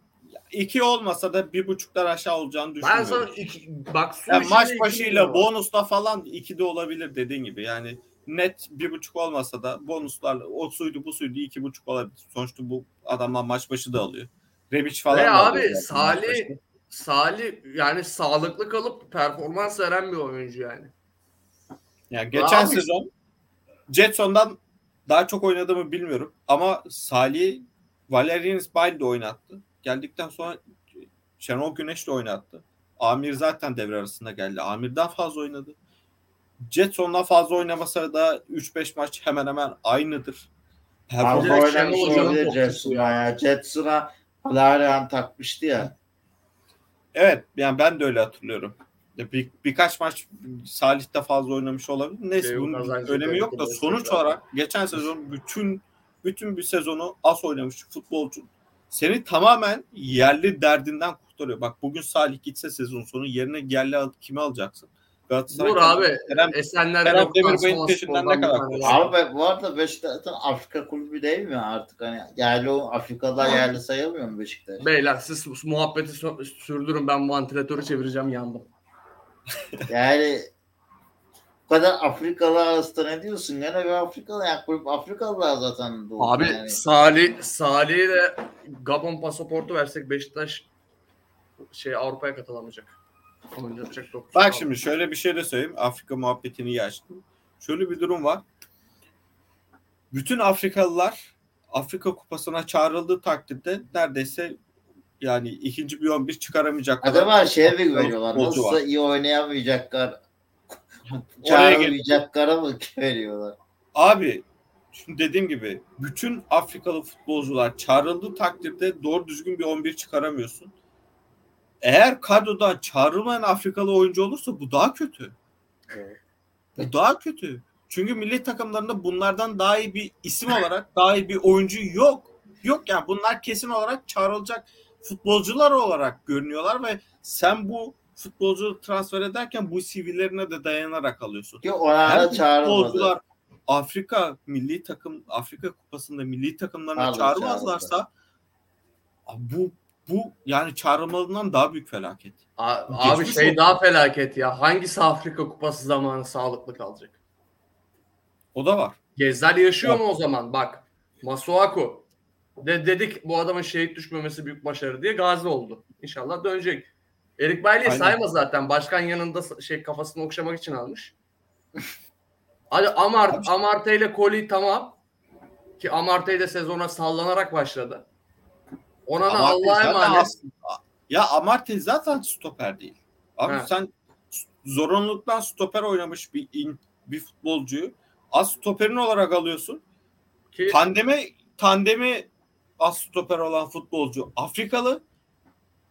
iki olmasa da bir buçuklar aşağı olacağını
ben
düşünüyorum.
sana iki, bak
Yani maç başıyla bonusla falan iki de olabilir dediğin gibi. Yani net bir buçuk olmasa da bonuslarla o suydu bu suydu iki buçuk olabilir. Sonuçta bu adamlar maç başı da alıyor. Rebic falan
Ve
da
abi
alıyor maç
Salih. Salih yani sağlıklı kalıp performans veren bir oyuncu yani.
Yani geçen
Abi-
sezon Jetson'dan daha çok oynadığımı bilmiyorum. Ama Salih Valerian İsmail de oynattı. Geldikten sonra Şenol Güneş de oynattı. Amir zaten devre arasında geldi. Amir'den fazla oynadı. Jetson'dan fazla oynamasa da 3-5 maç hemen hemen aynıdır.
Fazla oynamış olabilir Jetson'a ya. Jetson'a Valerian takmıştı ya.
Evet yani ben de öyle hatırlıyorum. Bir, birkaç maç Salih'te fazla oynamış olabilir. Neyse
Ceyhun
bunun önemi yok da
de
sonuç olarak geçen sezon bütün bütün bir sezonu az oynamış futbolcu seni tamamen yerli derdinden kurtarıyor. Bak bugün Salih gitse sezon sonu yerine yerli al, kimi alacaksın? Galatasaray
Dur abi.
Kerem,
Esenler
Kerem Demirbay'ın peşinden ne kadar.
Abi bu arada Beşiktaş zaten Afrika kulübü değil mi artık? Hani yerli o Afrika'da yerli sayılmıyor mu Beşiktaş?
Beyler siz muhabbeti sü- sürdürün ben bu vantilatörü çevireceğim yandım.
Yani bu kadar Afrikalı arasında ne diyorsun? Gene bir Afrikalı yani kulüp Afrikalılar zaten. doğru
Abi
yani.
Salih Salih'e de Gabon pasaportu versek Beşiktaş şey Avrupa'ya katılamayacak.
Bak şimdi şöyle bir şey de söyleyeyim. Afrika muhabbetini iyi açtım. Şöyle bir durum var. Bütün Afrikalılar Afrika Kupası'na çağrıldığı takdirde neredeyse yani ikinci bir 11 çıkaramayacak. kadar
Acaba şeye mi güveniyorlar?
var.
iyi oynayamayacaklar. Çağrılmayacaklara mı veriyorlar?
Abi şimdi dediğim gibi bütün Afrikalı futbolcular çağrıldığı takdirde doğru düzgün bir 11 çıkaramıyorsun. Eğer kadrodan çağrılmayan Afrikalı oyuncu olursa bu daha kötü. Bu daha kötü. Çünkü milli takımlarında bunlardan daha iyi bir isim olarak daha iyi bir oyuncu yok. Yok yani bunlar kesin olarak çağrılacak futbolcular olarak görünüyorlar ve sen bu futbolcu transfer ederken bu CV'lerine de dayanarak alıyorsun.
Ki ona çağrılmadı.
Afrika milli takım Afrika kupasında milli takımlarına
Pardon,
çağırmazlarsa bu bu yani çağrılmalarından daha büyük felaket.
Abi
Geçmiş
şey
olsun.
daha felaket ya. Hangisi Afrika Kupası zamanı sağlıklı kalacak?
O da var.
Gezzal yaşıyor mu o zaman? Bak Masuaku. De dedik bu adamın şehit düşmemesi büyük başarı diye gazi oldu. İnşallah dönecek. Erik Bailey'i
Aynen.
sayma zaten. Başkan yanında şey kafasını okşamak için almış. Hadi Amart, Amarte ile Koli tamam. Ki Amarte de sezona sallanarak başladı. Ona
Amartey
Allah'a emanet.
Ya Amartey zaten stoper değil. Abi
Ha.
sen zorunluluktan stoper oynamış bir in- bir futbolcuyu az stoperin olarak alıyorsun.
Ki
Tandemi tandemi az stoper olan futbolcu Afrikalı.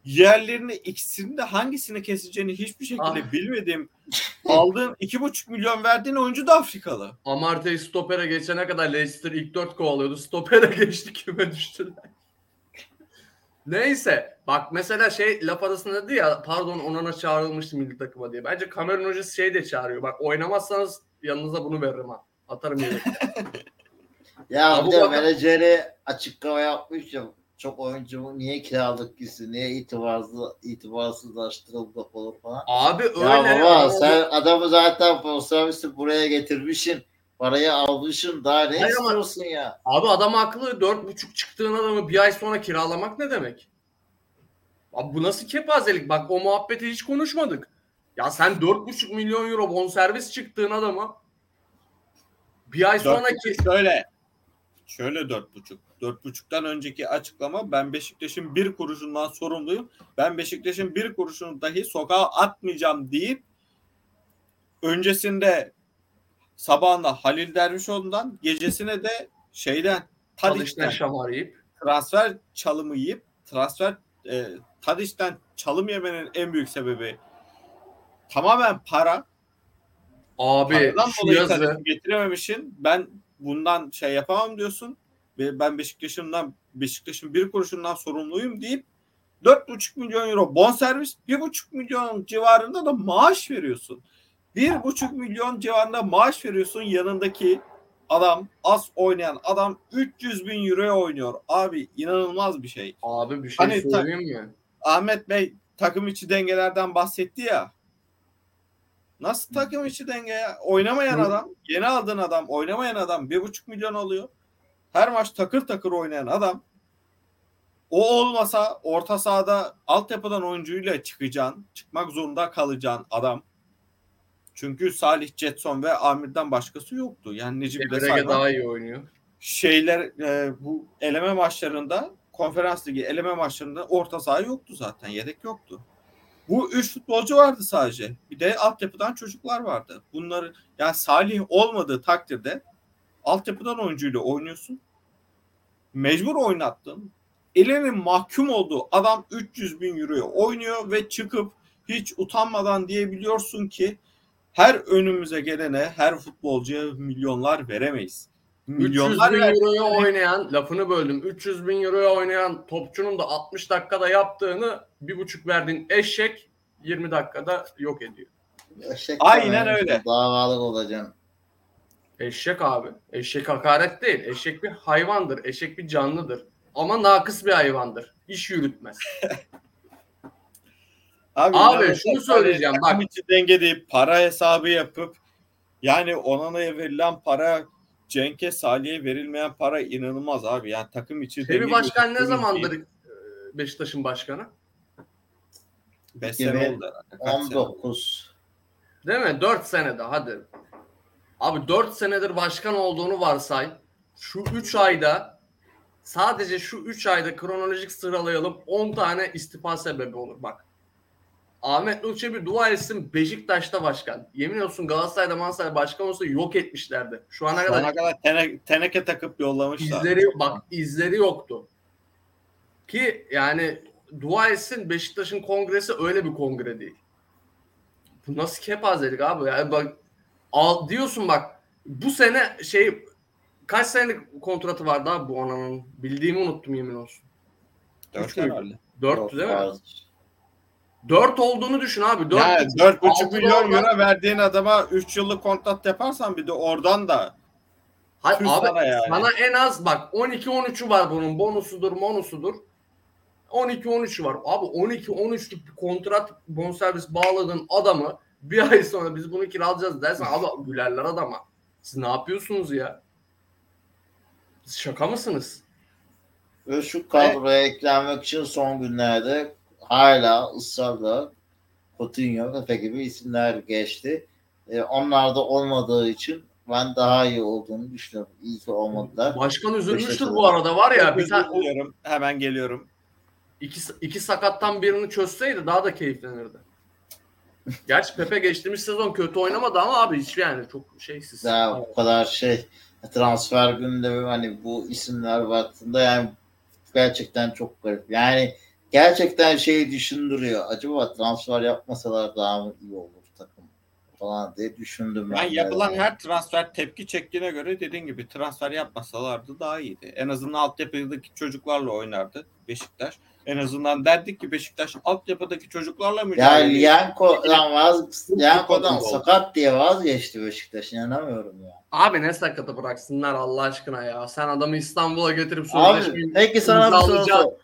Yerlerini ikisini de hangisini keseceğini hiçbir şekilde
Ah.
bilmediğim aldığın iki buçuk milyon verdiğin oyuncu da Afrikalı.
Amartey stopere geçene kadar Leicester ilk dört kovalıyordu. Stopere geçti küme düştüler. Neyse bak mesela şey laf arasında dedi ya pardon Onana çağrılmıştı milli takıma diye. Bence Cameron hocası şey de çağırıyor. Bak oynamazsanız yanınıza bunu veririm ha. Atarım yere.
Ya
Abu
bir de
Bakar-
menajeri açıklama yapmış ya çok oyuncu niye kiralık gitsin, niye itibarsız, itibarsızlaştırıldı olur falan.
Abi öyle.
Ya baba sen adamı zaten bonservisi buraya getirmişsin. Parayı almışsın daha ne
Hayır ama-
istiyorsun ya?
Abi adam haklı. Dört buçuk çıktığın adamı bir ay sonra kiralamak ne demek? Abi bu nasıl kepazelik? Bak o muhabbeti hiç konuşmadık. Ya sen dört buçuk milyon euro bonservis çıktığın adamı bir ay sonra ki
şöyle. Şöyle dört buçuk. Dört buçuktan önceki açıklama ben Beşiktaş'ın bir kuruşundan sorumluyum. Ben Beşiktaş'ın bir kuruşunu dahi sokağa atmayacağım deyip öncesinde sabahında Halil Dervişoğlu'ndan gecesine de şeyden Tadiç'ten
şamar yiyip
transfer çalımı yiyip transfer e, Tadiç'ten çalım yemenin en büyük sebebi tamamen para.
abi
Paradan
şu yazı
getirememişsin. Ben bundan şey yapamam diyorsun. Ve ben Beşiktaş'ımdan Beşiktaş'ın bir kuruşundan sorumluyum deyip 4,5 milyon euro bonservis 1,5 milyon civarında da maaş veriyorsun. 1,5 milyon civarında maaş veriyorsun yanındaki adam az oynayan adam 300 bin euroya oynuyor. Abi inanılmaz bir şey.
abi bir şey
Hani
söyleyeyim mi?
Ahmet Bey takım içi dengelerden bahsetti ya. Nasıl takım içi denge ya? Oynamayan
Hı.
adam, yeni aldığın adam, oynamayan adam bir buçuk milyon alıyor. Her maç takır takır oynayan adam. O olmasa orta sahada altyapıdan oyuncuyla çıkacaksın. Çıkmak zorunda kalacağın adam. Çünkü Salih Jetson ve Amir'den başkası yoktu. Yani Necip de
daha iyi oynuyor.
şeyler e, bu eleme maçlarında konferans ligi eleme maçlarında orta saha yoktu zaten. Yedek yoktu. Bu üç futbolcu vardı sadece. Bir de altyapıdan çocuklar vardı. Bunları yani Salih olmadığı takdirde altyapıdan oyuncuyla oynuyorsun. Mecbur oynattın. Elinin mahkum olduğu adam 300 bin euroya oynuyor ve çıkıp hiç utanmadan diyebiliyorsun ki her önümüze gelene, her futbolcuya milyonlar veremeyiz.
300
Milyonlar
bin
ver-
euroya oynayan, lafını böldüm. 300 bin euroya oynayan topçunun da 60 dakikada yaptığını bir buçuk verdiğin eşek 20 dakikada yok ediyor.
Eşek
Aynen
falan
öyle.
Davalık olacaksın.
Eşek abi. Eşek hakaret değil. Eşek bir hayvandır. Eşek bir canlıdır. Ama nakıs bir hayvandır. İş yürütmez.
Abi,
Abi, şunu söyleyeceğim,
Takım
bak.
içi denge deyip para hesabı yapıp yani Onana'ya verilen para Cenk'e Salih'e verilmeyen para inanılmaz abi. Yani takım içi
Sevi Başkan ne zamandır e, Beşiktaş'ın başkanı?
5 sene oldu herhalde. Kaç sene oldu?
19.
Değil mi? 4 senede hadi. Abi 4 senedir başkan olduğunu varsay. Şu 3 ayda sadece şu 3 ayda kronolojik sıralayalım 10 tane istifa sebebi olur bak. Ahmet Nur Çebi dua etsin Beşiktaş'ta başkan. Yemin olsun Galatasaray'da Mansaray başkan olsa yok etmişlerdi. Şu ana kadar.
Şu ana kadar tene, teneke takıp yollamışlar.
İzleri, bak izleri yoktu. Ki yani dua etsin Beşiktaş'ın kongresi öyle bir kongre değil. Bu nasıl kepazelik abi? Yani bak al, diyorsun bak bu sene şey kaç senelik kontratı vardı abi bu ananın? Bildiğimi unuttum yemin olsun.
Dört herhalde.
Dört değil mi?
Fazla.
4 olduğunu düşün abi. 4,
yani 4,5 milyon euro verdiğin adama 3 yıllık kontrat yaparsan bir de oradan da
Hayır abi
sana, yani.
sana en az bak 12-13'ü var bunun bonusudur monusudur. 12-13'ü var. Abi 12-13'lük bir kontrat bonservis bağladığın adamı bir ay sonra biz bunu kiralayacağız dersen abi gülerler adama. Siz ne yapıyorsunuz ya? Siz şaka mısınız?
Ve şu kadroya eklenmek için son günlerde hala ısrarla Coutinho, Efe gibi isimler geçti. Ee, onlar da olmadığı için ben daha iyi olduğunu düşünüyorum. İyi ki olmadılar.
Başkan üzülmüştür bu arada var ya bir tane.
Hemen geliyorum.
iki, iki sakattan birini çözseydi daha da keyiflenirdi. Gerçi Pepe geçtiğimiz sezon kötü oynamadı ama abi hiç yani çok şeysiz.
Daha bu kadar şey transfer gündemi hani bu isimler baktığında yani gerçekten çok garip. Yani gerçekten şeyi düşündürüyor. Acaba transfer yapmasalar daha mı iyi olur takım falan diye düşündüm ben.
Yani yapılan her transfer tepki çektiğine göre dediğin gibi transfer yapmasalardı daha iyiydi. En azından altyapıdaki çocuklarla oynardı Beşiktaş. En azından derdik ki Beşiktaş altyapıdaki çocuklarla
Ya
mücadele ediyor.
Lianco'dan vaz, Lianco'dan
Lianco'dan
sakat diye vazgeçti Beşiktaş. İnanamıyorum ya.
Abi ne sakatı bıraksınlar Allah aşkına ya. Sen adamı İstanbul'a getirip
Abi
sözleşmeyi
peki sana bir soru.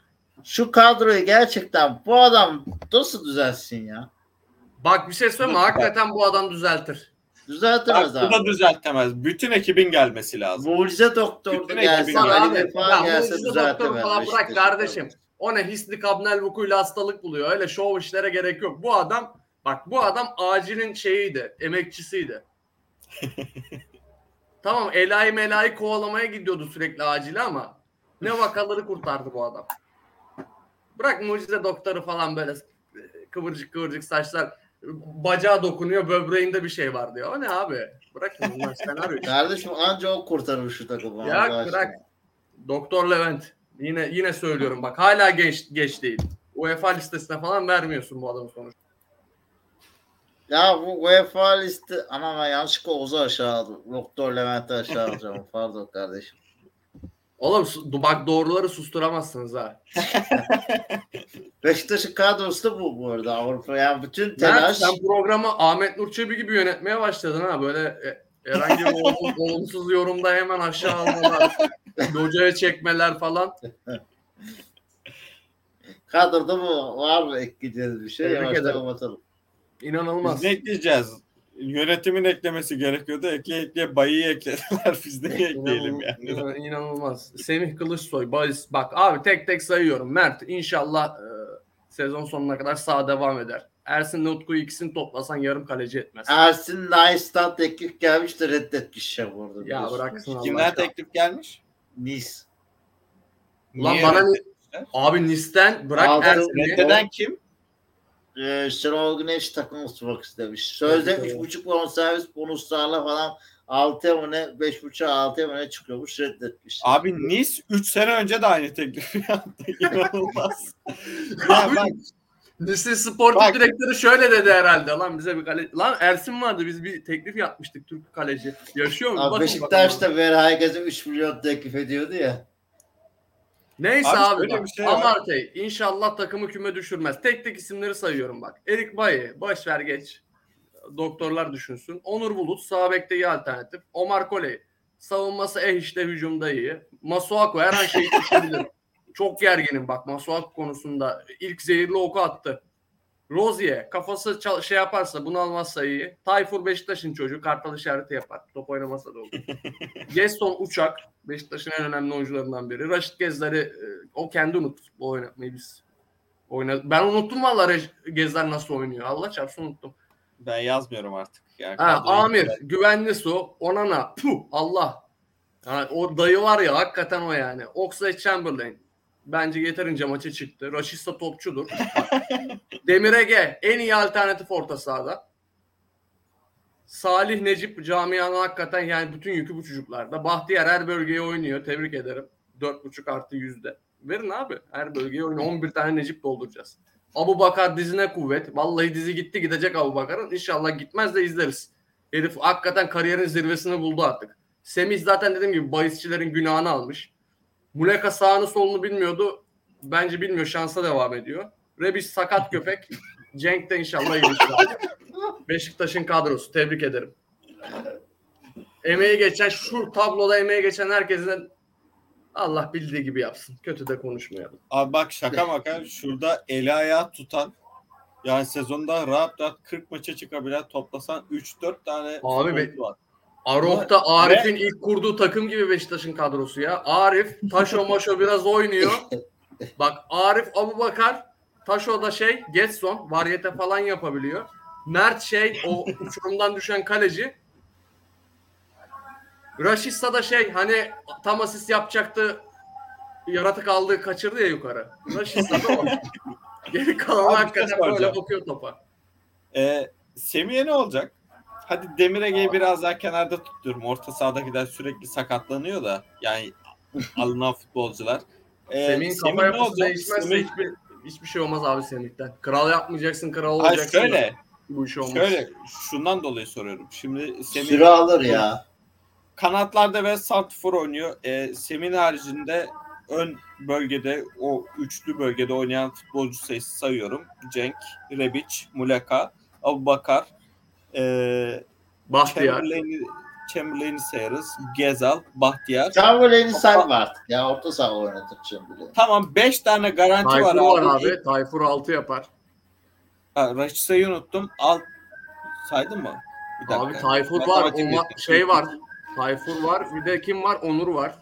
Şu kadroyu gerçekten bu adam nasıl düzelsin ya?
Bak bir şey söyleyeyim mi? Hakikaten bu adam düzeltir.
Düzeltemez
Bak, bu
abi.
da düzeltemez. Bütün ekibin gelmesi lazım.
Mucize doktor da
Bütün
gelse,
ekibin
abi,
Ali Vefa
ya
gelse
mucize doktoru
düzeltemez.
falan bırak
Beşiktaş'ı.
kardeşim. O ne hisli kabnel vukuyla hastalık buluyor. Öyle şov işlere gerek yok. Bu adam bak bu adam acilin şeyiydi. Emekçisiydi. tamam Ela'yı Mela'yı kovalamaya gidiyordu sürekli acile ama ne vakaları kurtardı bu adam. Bırak mucize doktoru falan böyle kıvırcık kıvırcık saçlar bacağı dokunuyor böbreğinde bir şey var diyor. O ne abi? Bırakın bunlar senaryo.
Kardeşim anca o kurtarır şu takımı.
Ya
aşkına.
bırak. Doktor Levent. Yine yine söylüyorum bak hala genç geç değil. UEFA listesine falan vermiyorsun bu adamı sonuçta.
Ya bu UEFA liste ama ben yanlışlıkla Oğuz'u aşağı aldım. Doktor Levent'i aşağı alacağım. Pardon kardeşim.
Oğlum bak doğruları susturamazsınız ha.
Beşiktaş'ın kadrosu da bu bu arada Avrupa. Yani bütün telaş
sen programı Ahmet Nur Çebi gibi yönetmeye başladın ha. Böyle e, herhangi bir olumsuz, olumsuz yorumda hemen aşağı almalar, hocaya çekmeler falan.
kadroda bu var mı ekleyeceğiz bir şey?
Tebrik
Yavaştan.
İnanılmaz.
Biz ne ekleyeceğiz? Yönetimin eklemesi gerekiyordu. Ekle ekle bayıyı eklediler. Biz de ekleyelim yani.
İnan- İnanılmaz. Semih Kılıçsoy, Bayis. Bak abi tek tek sayıyorum. Mert inşallah e, sezon sonuna kadar sağ devam eder. Ersin Utku ikisini toplasan yarım kaleci etmez.
Ersin Nice'dan teklif gelmiş de reddetmiş ya burada.
ya
biliyorsun.
bıraksın Allah
Kimden teklif gelmiş?
Nice.
Ulan
Niye
bana abi Nis'ten bırak Ersin'i.
Reddeden kim?
Ee, Şenol Güneş takım tutmak istemiş. Sözde
Evet, evet.
3.5 bonservis bonuslarla falan 6 mı ne 5.5'a 6 mı ne çıkıyormuş reddetmiş.
Abi Nice 3 sene önce de aynı teklifi yaptı. İnanılmaz. ya
Abi,
bak
Nis'in sportif
Bak.
direktörü şöyle dedi herhalde. Lan bize bir kaleci. Lan Ersin vardı biz bir teklif yapmıştık Türk kaleci. Yaşıyor mu?
Abi
Bakın
Beşiktaş
bakalım.
da ver herkese 3 milyon teklif ediyordu ya.
Neyse
Abi
abi, bak.
şey.
Amartey inşallah takımı küme düşürmez. Tek tek isimleri sayıyorum bak. Erik Bayi boş ver geç. Doktorlar düşünsün. Onur Bulut sağ bekte iyi alternatif. Omar Koley savunması eh işte hücumda iyi. Masuaku her an şeyi düşebilir. Çok gerginim bak Masuaku konusunda. ilk zehirli oku attı. Rozier kafası şey yaparsa bunu almazsa iyi. Tayfur Beşiktaş'ın çocuğu kartal işareti yapar. Top oynamasa da olur. Geston Uçak Beşiktaş'ın en önemli oyuncularından biri. Raşit Gezler'i o kendi unut bu oynatmayı biz. Oynadı. Ben unuttum valla Gezler nasıl oynuyor. Allah çarpsın unuttum.
ben yazmıyorum artık. Yani
Ha, Amir, Güvenli Su, Onana, puh, Allah. Ha, o dayı var ya hakikaten o yani. Oxlade Chamberlain. Bence yeterince maça çıktı. Raşista topçudur. Demir Ege en iyi alternatif orta sahada. Salih Necip camianın hakikaten yani bütün yükü bu çocuklarda. Bahtiyar her bölgeye oynuyor. Tebrik ederim. 4.5 artı yüzde. Verin abi. Her bölgeye oynuyor. 11 tane Necip dolduracağız. Abu Bakar dizine kuvvet. Vallahi dizi gitti gidecek Abu Bakar'ın. İnşallah gitmez de izleriz. Herif hakikaten kariyerin zirvesini buldu artık. Semih zaten dediğim gibi bahisçilerin günahını almış. Muleka sağını solunu bilmiyordu. Bence bilmiyor. Şansa devam ediyor. Rebiş sakat köpek. Cenk de inşallah iyileşir. Beşiktaş'ın kadrosu. Tebrik ederim. Emeği geçen şu tabloda emeği geçen herkesin Allah bildiği gibi yapsın. Kötü de konuşmayalım.
Abi bak şaka maka şurada eli ayağı tutan yani sezonda rahat rahat 40 maça çıkabilen toplasan 3-4 tane
Abi be-
var.
Arof'ta Arif'in ilk kurduğu takım gibi Beşiktaş'ın kadrosu ya. Arif, Taşo Maşo biraz oynuyor. Bak Arif Abu Bakar, Taşo da şey, Getson, varyete falan yapabiliyor. Mert şey, o uçurumdan düşen kaleci. Raşitsa da şey, hani tam asist yapacaktı, yaratık aldı, kaçırdı ya yukarı. Raşitsa da o. Geri kalan
bir şey
hakikaten böyle bakıyor topa.
Ee, Semih'e ne olacak? Hadi Demir Ege'yi biraz daha kenarda tutuyorum. Orta sahadakiler sürekli sakatlanıyor da yani alınan futbolcular. Ee,
Semih'in
Semih
kafa
ne
yapısı değişmezse
Semih-
hiçbir hiçbir şey olmaz abi Semih'ten. Kral yapmayacaksın, kral
Hayır,
olacaksın. da
şöyle,
Bu iş olmaz.
şöyle şundan dolayı soruyorum. Şimdi Semih
Süre alır ya.
kanatlarda ve santrfor oynuyor. Ee, Semih'in haricinde ön bölgede o üçlü bölgede oynayan futbolcu sayısı sayıyorum. Cenk, Rebic, Muleka, Abubakar, ee,
Bahtiyar.
Chamberlain'i Chamberlain'i sayarız. Gezal, Bahtiyar.
Chamberlain'i sayma artık ya. Orta saha oynatır Chamberlain.
Tamam 5 tane garanti
Tayfur
var
var
abi.
abi. Tayfur 6 yapar.
Ha, Raşitsa'yı unuttum. Al saydın mı? Bir dakika.
Abi Tayfur var.
Matematik
Oma- şey var. Tayfur var. Bir de kim var? Onur var.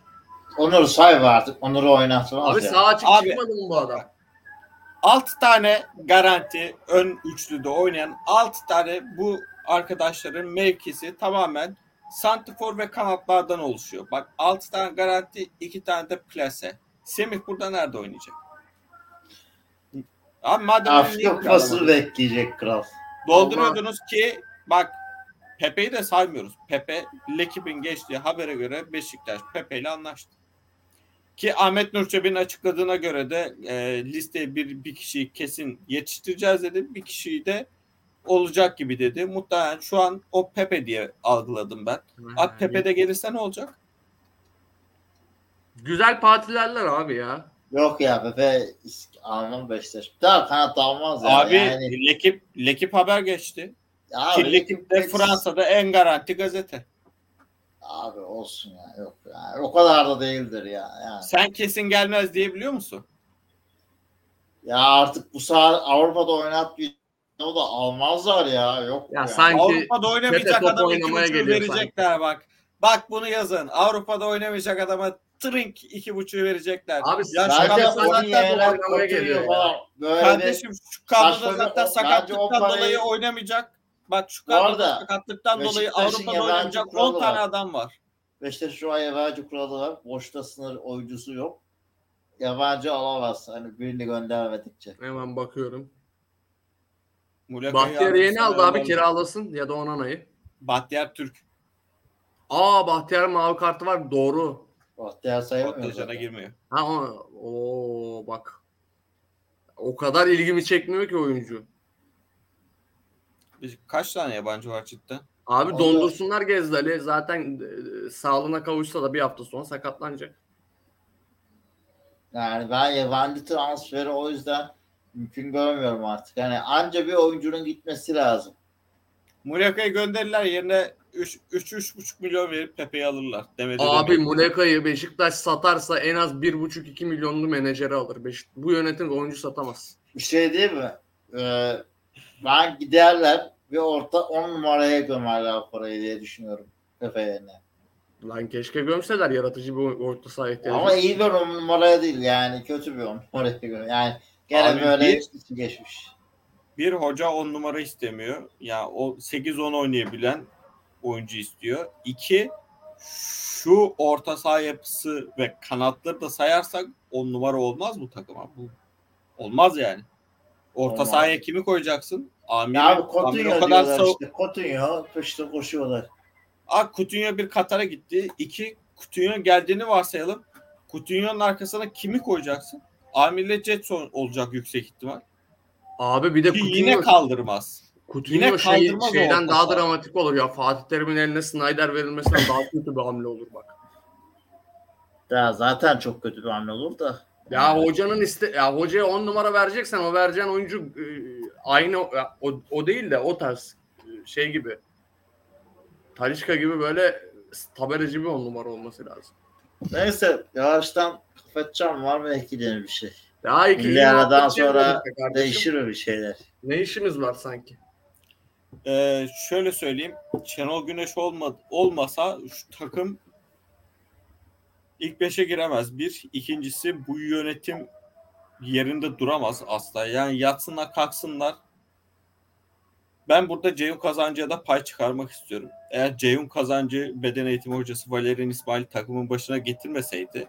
Onur sayma artık. Onur'u oynatmaz
Abi
ya.
sağ açık
Abi-
çıkmadı mı bu adam?
6 tane garanti ön üçlüde oynayan 6 tane bu arkadaşların mevkisi tamamen santifor ve kanatlardan oluşuyor. Bak 6 tane garanti 2 tane de plase. Semih burada nerede oynayacak? Abi madem
Afrika kupasını bekleyecek kral.
Dolduruyordunuz ki bak Pepe'yi de saymıyoruz. Pepe Lekip'in geçtiği habere göre Beşiktaş Pepe ile anlaştı. Ki Ahmet Nurçebi'nin açıkladığına göre de e, listeye bir, bir kişiyi kesin yetiştireceğiz dedi. Bir kişiyi de olacak gibi dedi. Muhtemelen şu an o Pepe diye algıladım ben. Abi Pepe de gelirse ne olacak?
Güzel partilerler abi ya.
Yok ya Pepe almam Beşiktaş. Daha kanat almaz ya.
Abi
Yani,
Lekip, Lekip haber geçti.
abi,
Ki Lekip de Fransa'da en garanti gazete.
Abi olsun ya. Yok ya. O kadar da değildir ya. Yani.
Sen kesin gelmez diyebiliyor musun?
Ya artık bu saat Avrupa'da oynatmıyor. O da almazlar ya. Yok
Ya
ya.
sanki
Avrupa'da oynamayacak adama iki
oynamaya
buçuğu verecekler bak. Bak bunu yazın. Avrupa'da oynamayacak adama trink iki buçuğu verecekler.
Abi
ya şu
Bence
zaten oynamaya geliyor
falan Böyle
kardeşim şu kadroda zaten sakatlıktan
parayı-
dolayı oynamayacak. Bak şu kadroda sakatlıktan dolayı Avrupa'da oynamayacak 10
kuralı
tane
var.
adam var.
Beşiktaş şu an yabancı kuralı var. Boşta sınır oyuncusu yok. Yabancı alamaz. Hani birini göndermedikçe.
hemen bakıyorum. Bahtiyar yeni aldı abi kiralasın ya da Onana'yı.
Bahtiyar Türk.
Aa Bahtiyar mavi kartı var doğru.
Bahtiyar sayılmıyor.
Kontenjana
zaten.
girmiyor.
Ha o, o bak. O kadar ilgimi çekmiyor ki oyuncu.
Biz- Kaç tane yabancı var cidden?
Abi
O da-
dondursunlar Gezdal'i. Zaten e, sağlığına kavuşsa da bir hafta sonra sakatlanacak.
Yani ben yabancı transferi o yüzden mümkün görmüyorum artık. Yani anca bir oyuncunun gitmesi lazım.
Muleka'yı gönderirler yerine 3-3,5 milyon verip Pepe'yi alırlar. Demedi
Abi. Muleka'yı Beşiktaş satarsa en az 1,5-2 milyonlu menajeri alır. Beş, bu yönetim oyuncu satamaz.
Bir şey değil mi? Ee, ben giderler ve orta 10 numaraya gömerler parayı diye düşünüyorum. Pepe yerine.
Lan keşke gömseler yaratıcı bir orta saha ihtiyacı.
Ama iyi bir 10 numaraya değil yani. Kötü bir 10 numaraya göre. Yani gene
Abi
böyle
bir-
geçmiş.
Bir hoca 10 numara istemiyor. Ya o 8-10 oynayabilen oyuncu istiyor. İki şu orta saha yapısı ve kanatları da sayarsak 10 numara olmaz bu takıma. Bu olmaz yani. Orta
Olmaz.
sahaya kimi koyacaksın? Amir,
Ya abi Coutinho
o kadar
diyorlar işte. Coutinho peşte koşuyorlar.
Aa, Coutinho bir Katar'a gitti. İki Coutinho geldiğini varsayalım. Coutinho'nun arkasına kimi koyacaksın? Amir'le Jetson olacak yüksek ihtimal.
Abi bir de
Ki
Coutinho,
yine kaldırmaz.
Coutinho
yine
şey,
kaldırmaz
şeyden daha
saha.
dramatik olur ya. Fatih Terim'in eline Snyder verilmesinden daha kötü bir hamle olur bak.
Ya zaten çok kötü bir hamle olur da.
Ya hocanın iste ya hocaya 10 numara vereceksen o vereceğin oyuncu e, aynı o, o değil de o tarz e, şey gibi. Talişka gibi böyle tabereci bir 10 numara olması lazım.
Neyse yavaştan kapatacağım. Var mı ekleyeceğim bir şey?
Ya iki
Milli
iyi
aradan sonra. Değişir mi bir şeyler?
Ne işimiz var sanki?
Ee, şöyle söyleyeyim. Şenol Güneş olma, olmasa şu takım ilk beşe giremez. Bir. ikincisi bu yönetim yerinde duramaz asla. Yani yatsınlar kalksınlar. Ben burada Ceyhun Kazancı'ya da pay çıkarmak istiyorum. Eğer Ceyhun Kazancı beden eğitimi hocası Valerian İsmail takımın başına getirmeseydi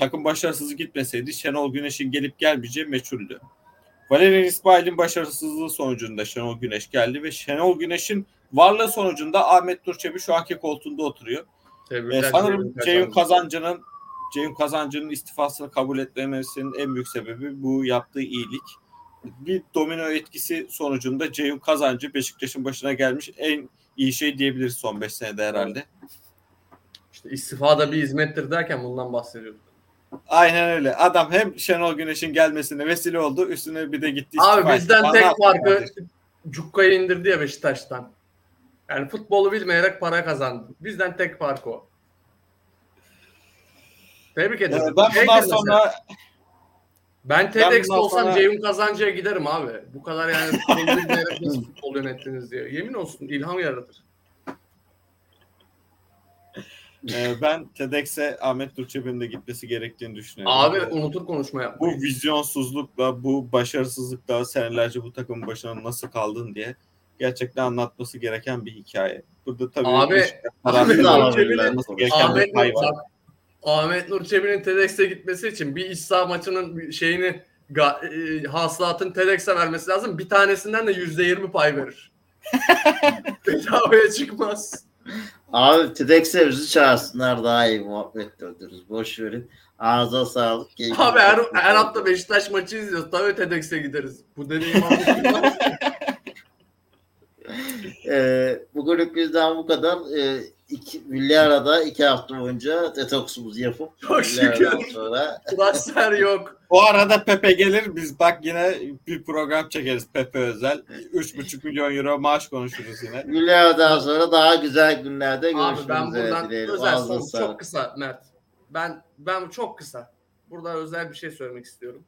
takım başarısız gitmeseydi Şenol Güneş'in gelip gelmeyeceği meçhuldü. Valerian İsmail'in başarısızlığı sonucunda Şenol Güneş geldi ve Şenol Güneş'in varlığı sonucunda Ahmet Nur Çebi şu anki koltuğunda oturuyor. Ee,
Tebrikler.
sanırım Ceyhun Kazancı'nın Ceyhun Kazancı'nın istifasını kabul etmemesinin en büyük sebebi bu yaptığı iyilik. Bir domino etkisi sonucunda Ceyhun Kazancı Beşiktaş'ın başına gelmiş en iyi şey diyebiliriz son 5 senede herhalde.
İşte istifada bir hizmettir derken bundan bahsediyorduk.
Aynen öyle. Adam hem Şenol Güneş'in gelmesine vesile oldu. Üstüne bir de gitti
Abi
istifa
bizden tek farkı
kardeşim.
Cukka'yı indirdi ya Beşiktaş'tan. Yani futbolu bilmeyerek para kazandı. Bizden tek fark o. Tebrik
Ee,
ederim.
Ben bundan
mesela,
sonra
ben
bundan
olsam
sonra-
Ceyhun Kazancı'ya giderim abi. Bu kadar yani nasıl futbol yönettiniz diye. Yemin olsun ilham yaratır.
e, ben TEDx'e Ahmet Durçebi'nin de gitmesi gerektiğini düşünüyorum.
Abi unutur konuşma
bu
yapmayı.
vizyonsuzlukla, bu başarısızlıkla senelerce bu takımın başına nasıl kaldın diye gerçekten anlatması gereken bir hikaye. Burada tabii
Abi,
taraftarı
alabilirler.
anlatması gereken
Ahmet Nur, Çebi'nin TEDx'e gitmesi için bir iç saha maçının şeyini e, hasılatın TEDx'e vermesi lazım. Bir tanesinden de yüzde yirmi pay verir. Bedavaya çıkmaz.
Abi TEDx'e bizi çağırsınlar daha iyi muhabbet döndürürüz. Boş verin. Ağza sağlık. keyifli
Abi her, her hafta Beşiktaş maçı izliyoruz. Tabii TEDx'e gideriz. Bu anlaşılmaz.
Ee, bugünlük bizden bu kadar. Ee, iki, milli arada iki hafta boyunca detoksumuzu yapıp
Çok şükür.
sonra
Transfer yok.
O arada Pepe gelir biz bak yine bir program çekeriz Pepe özel. 3,5 milyon euro maaş konuşuruz yine.
milli aradan sonra daha güzel günlerde
Abi
görüşmek
ben
üzere
buradan
dileyelim.
özel
Ağzına
son
sağlık.
çok kısa Mert. Ben ben çok kısa. Burada özel bir şey söylemek istiyorum.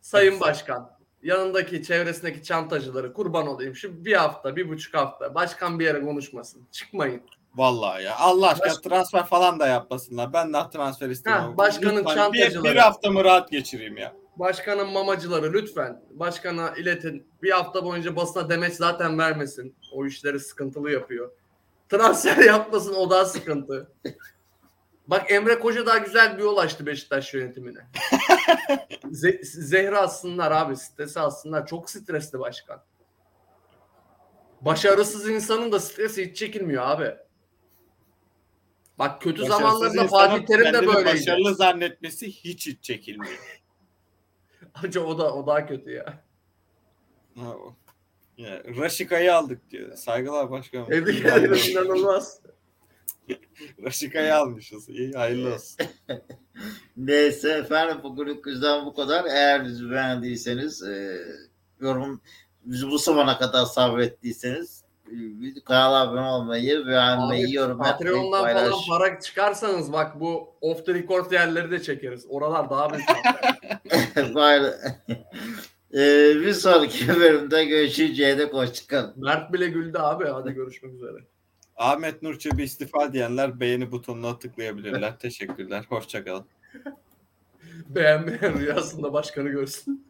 Sayın Başkan, yanındaki çevresindeki çantacıları kurban olayım. Şu bir hafta, bir buçuk hafta başkan bir yere konuşmasın. Çıkmayın.
Vallahi ya. Allah aşkına
Baş-
transfer falan da yapmasınlar. Ben daha transfer.
Ha, başkanın
Lütfen bir,
çantacıları.
bir haftamı rahat geçireyim ya.
Başkanın mamacıları lütfen başkana iletin. Bir hafta boyunca basına demeç zaten vermesin. O işleri sıkıntılı yapıyor. Transfer yapmasın o daha sıkıntı. Bak Emre Koca daha güzel bir yol açtı Beşiktaş yönetimine. Ze- zehri atsınlar abi. Stresi atsınlar. Çok stresli başkan. Başarısız insanın da stresi hiç çekilmiyor abi. Bak kötü
Başarısız
zamanlarında Fatih Terim de böyleydi.
Başarılı zannetmesi hiç hiç çekilmiyor.
Acaba o da o daha kötü ya.
Ha, o. Ya, Raşika'yı aldık diyor. Saygılar başkanım.
Tebrik ederim inanılmaz.
Raşika'yı almışız. İyi hayırlı olsun.
Neyse efendim bugünlük bizden bu kadar. Eğer bizi beğendiyseniz e, yorum bizi bu zamana kadar sabrettiyseniz kanala abone olmayı, beğenmeyi,
Abi,
yorum yapmayı,
Patreon'dan
paylaş.
falan para çıkarsanız bak bu off the record yerleri de çekeriz. Oralar daha büyük.
Payla- e, bir sonraki bölümde görüşeceğe de hoşçakalın.
Mert bile güldü abi. Hadi görüşmek üzere.
Ahmet Nur Çebi istifa diyenler beğeni butonuna tıklayabilirler. Teşekkürler. Hoşçakalın.
Beğenmeyen rüyasında başkanı görsün.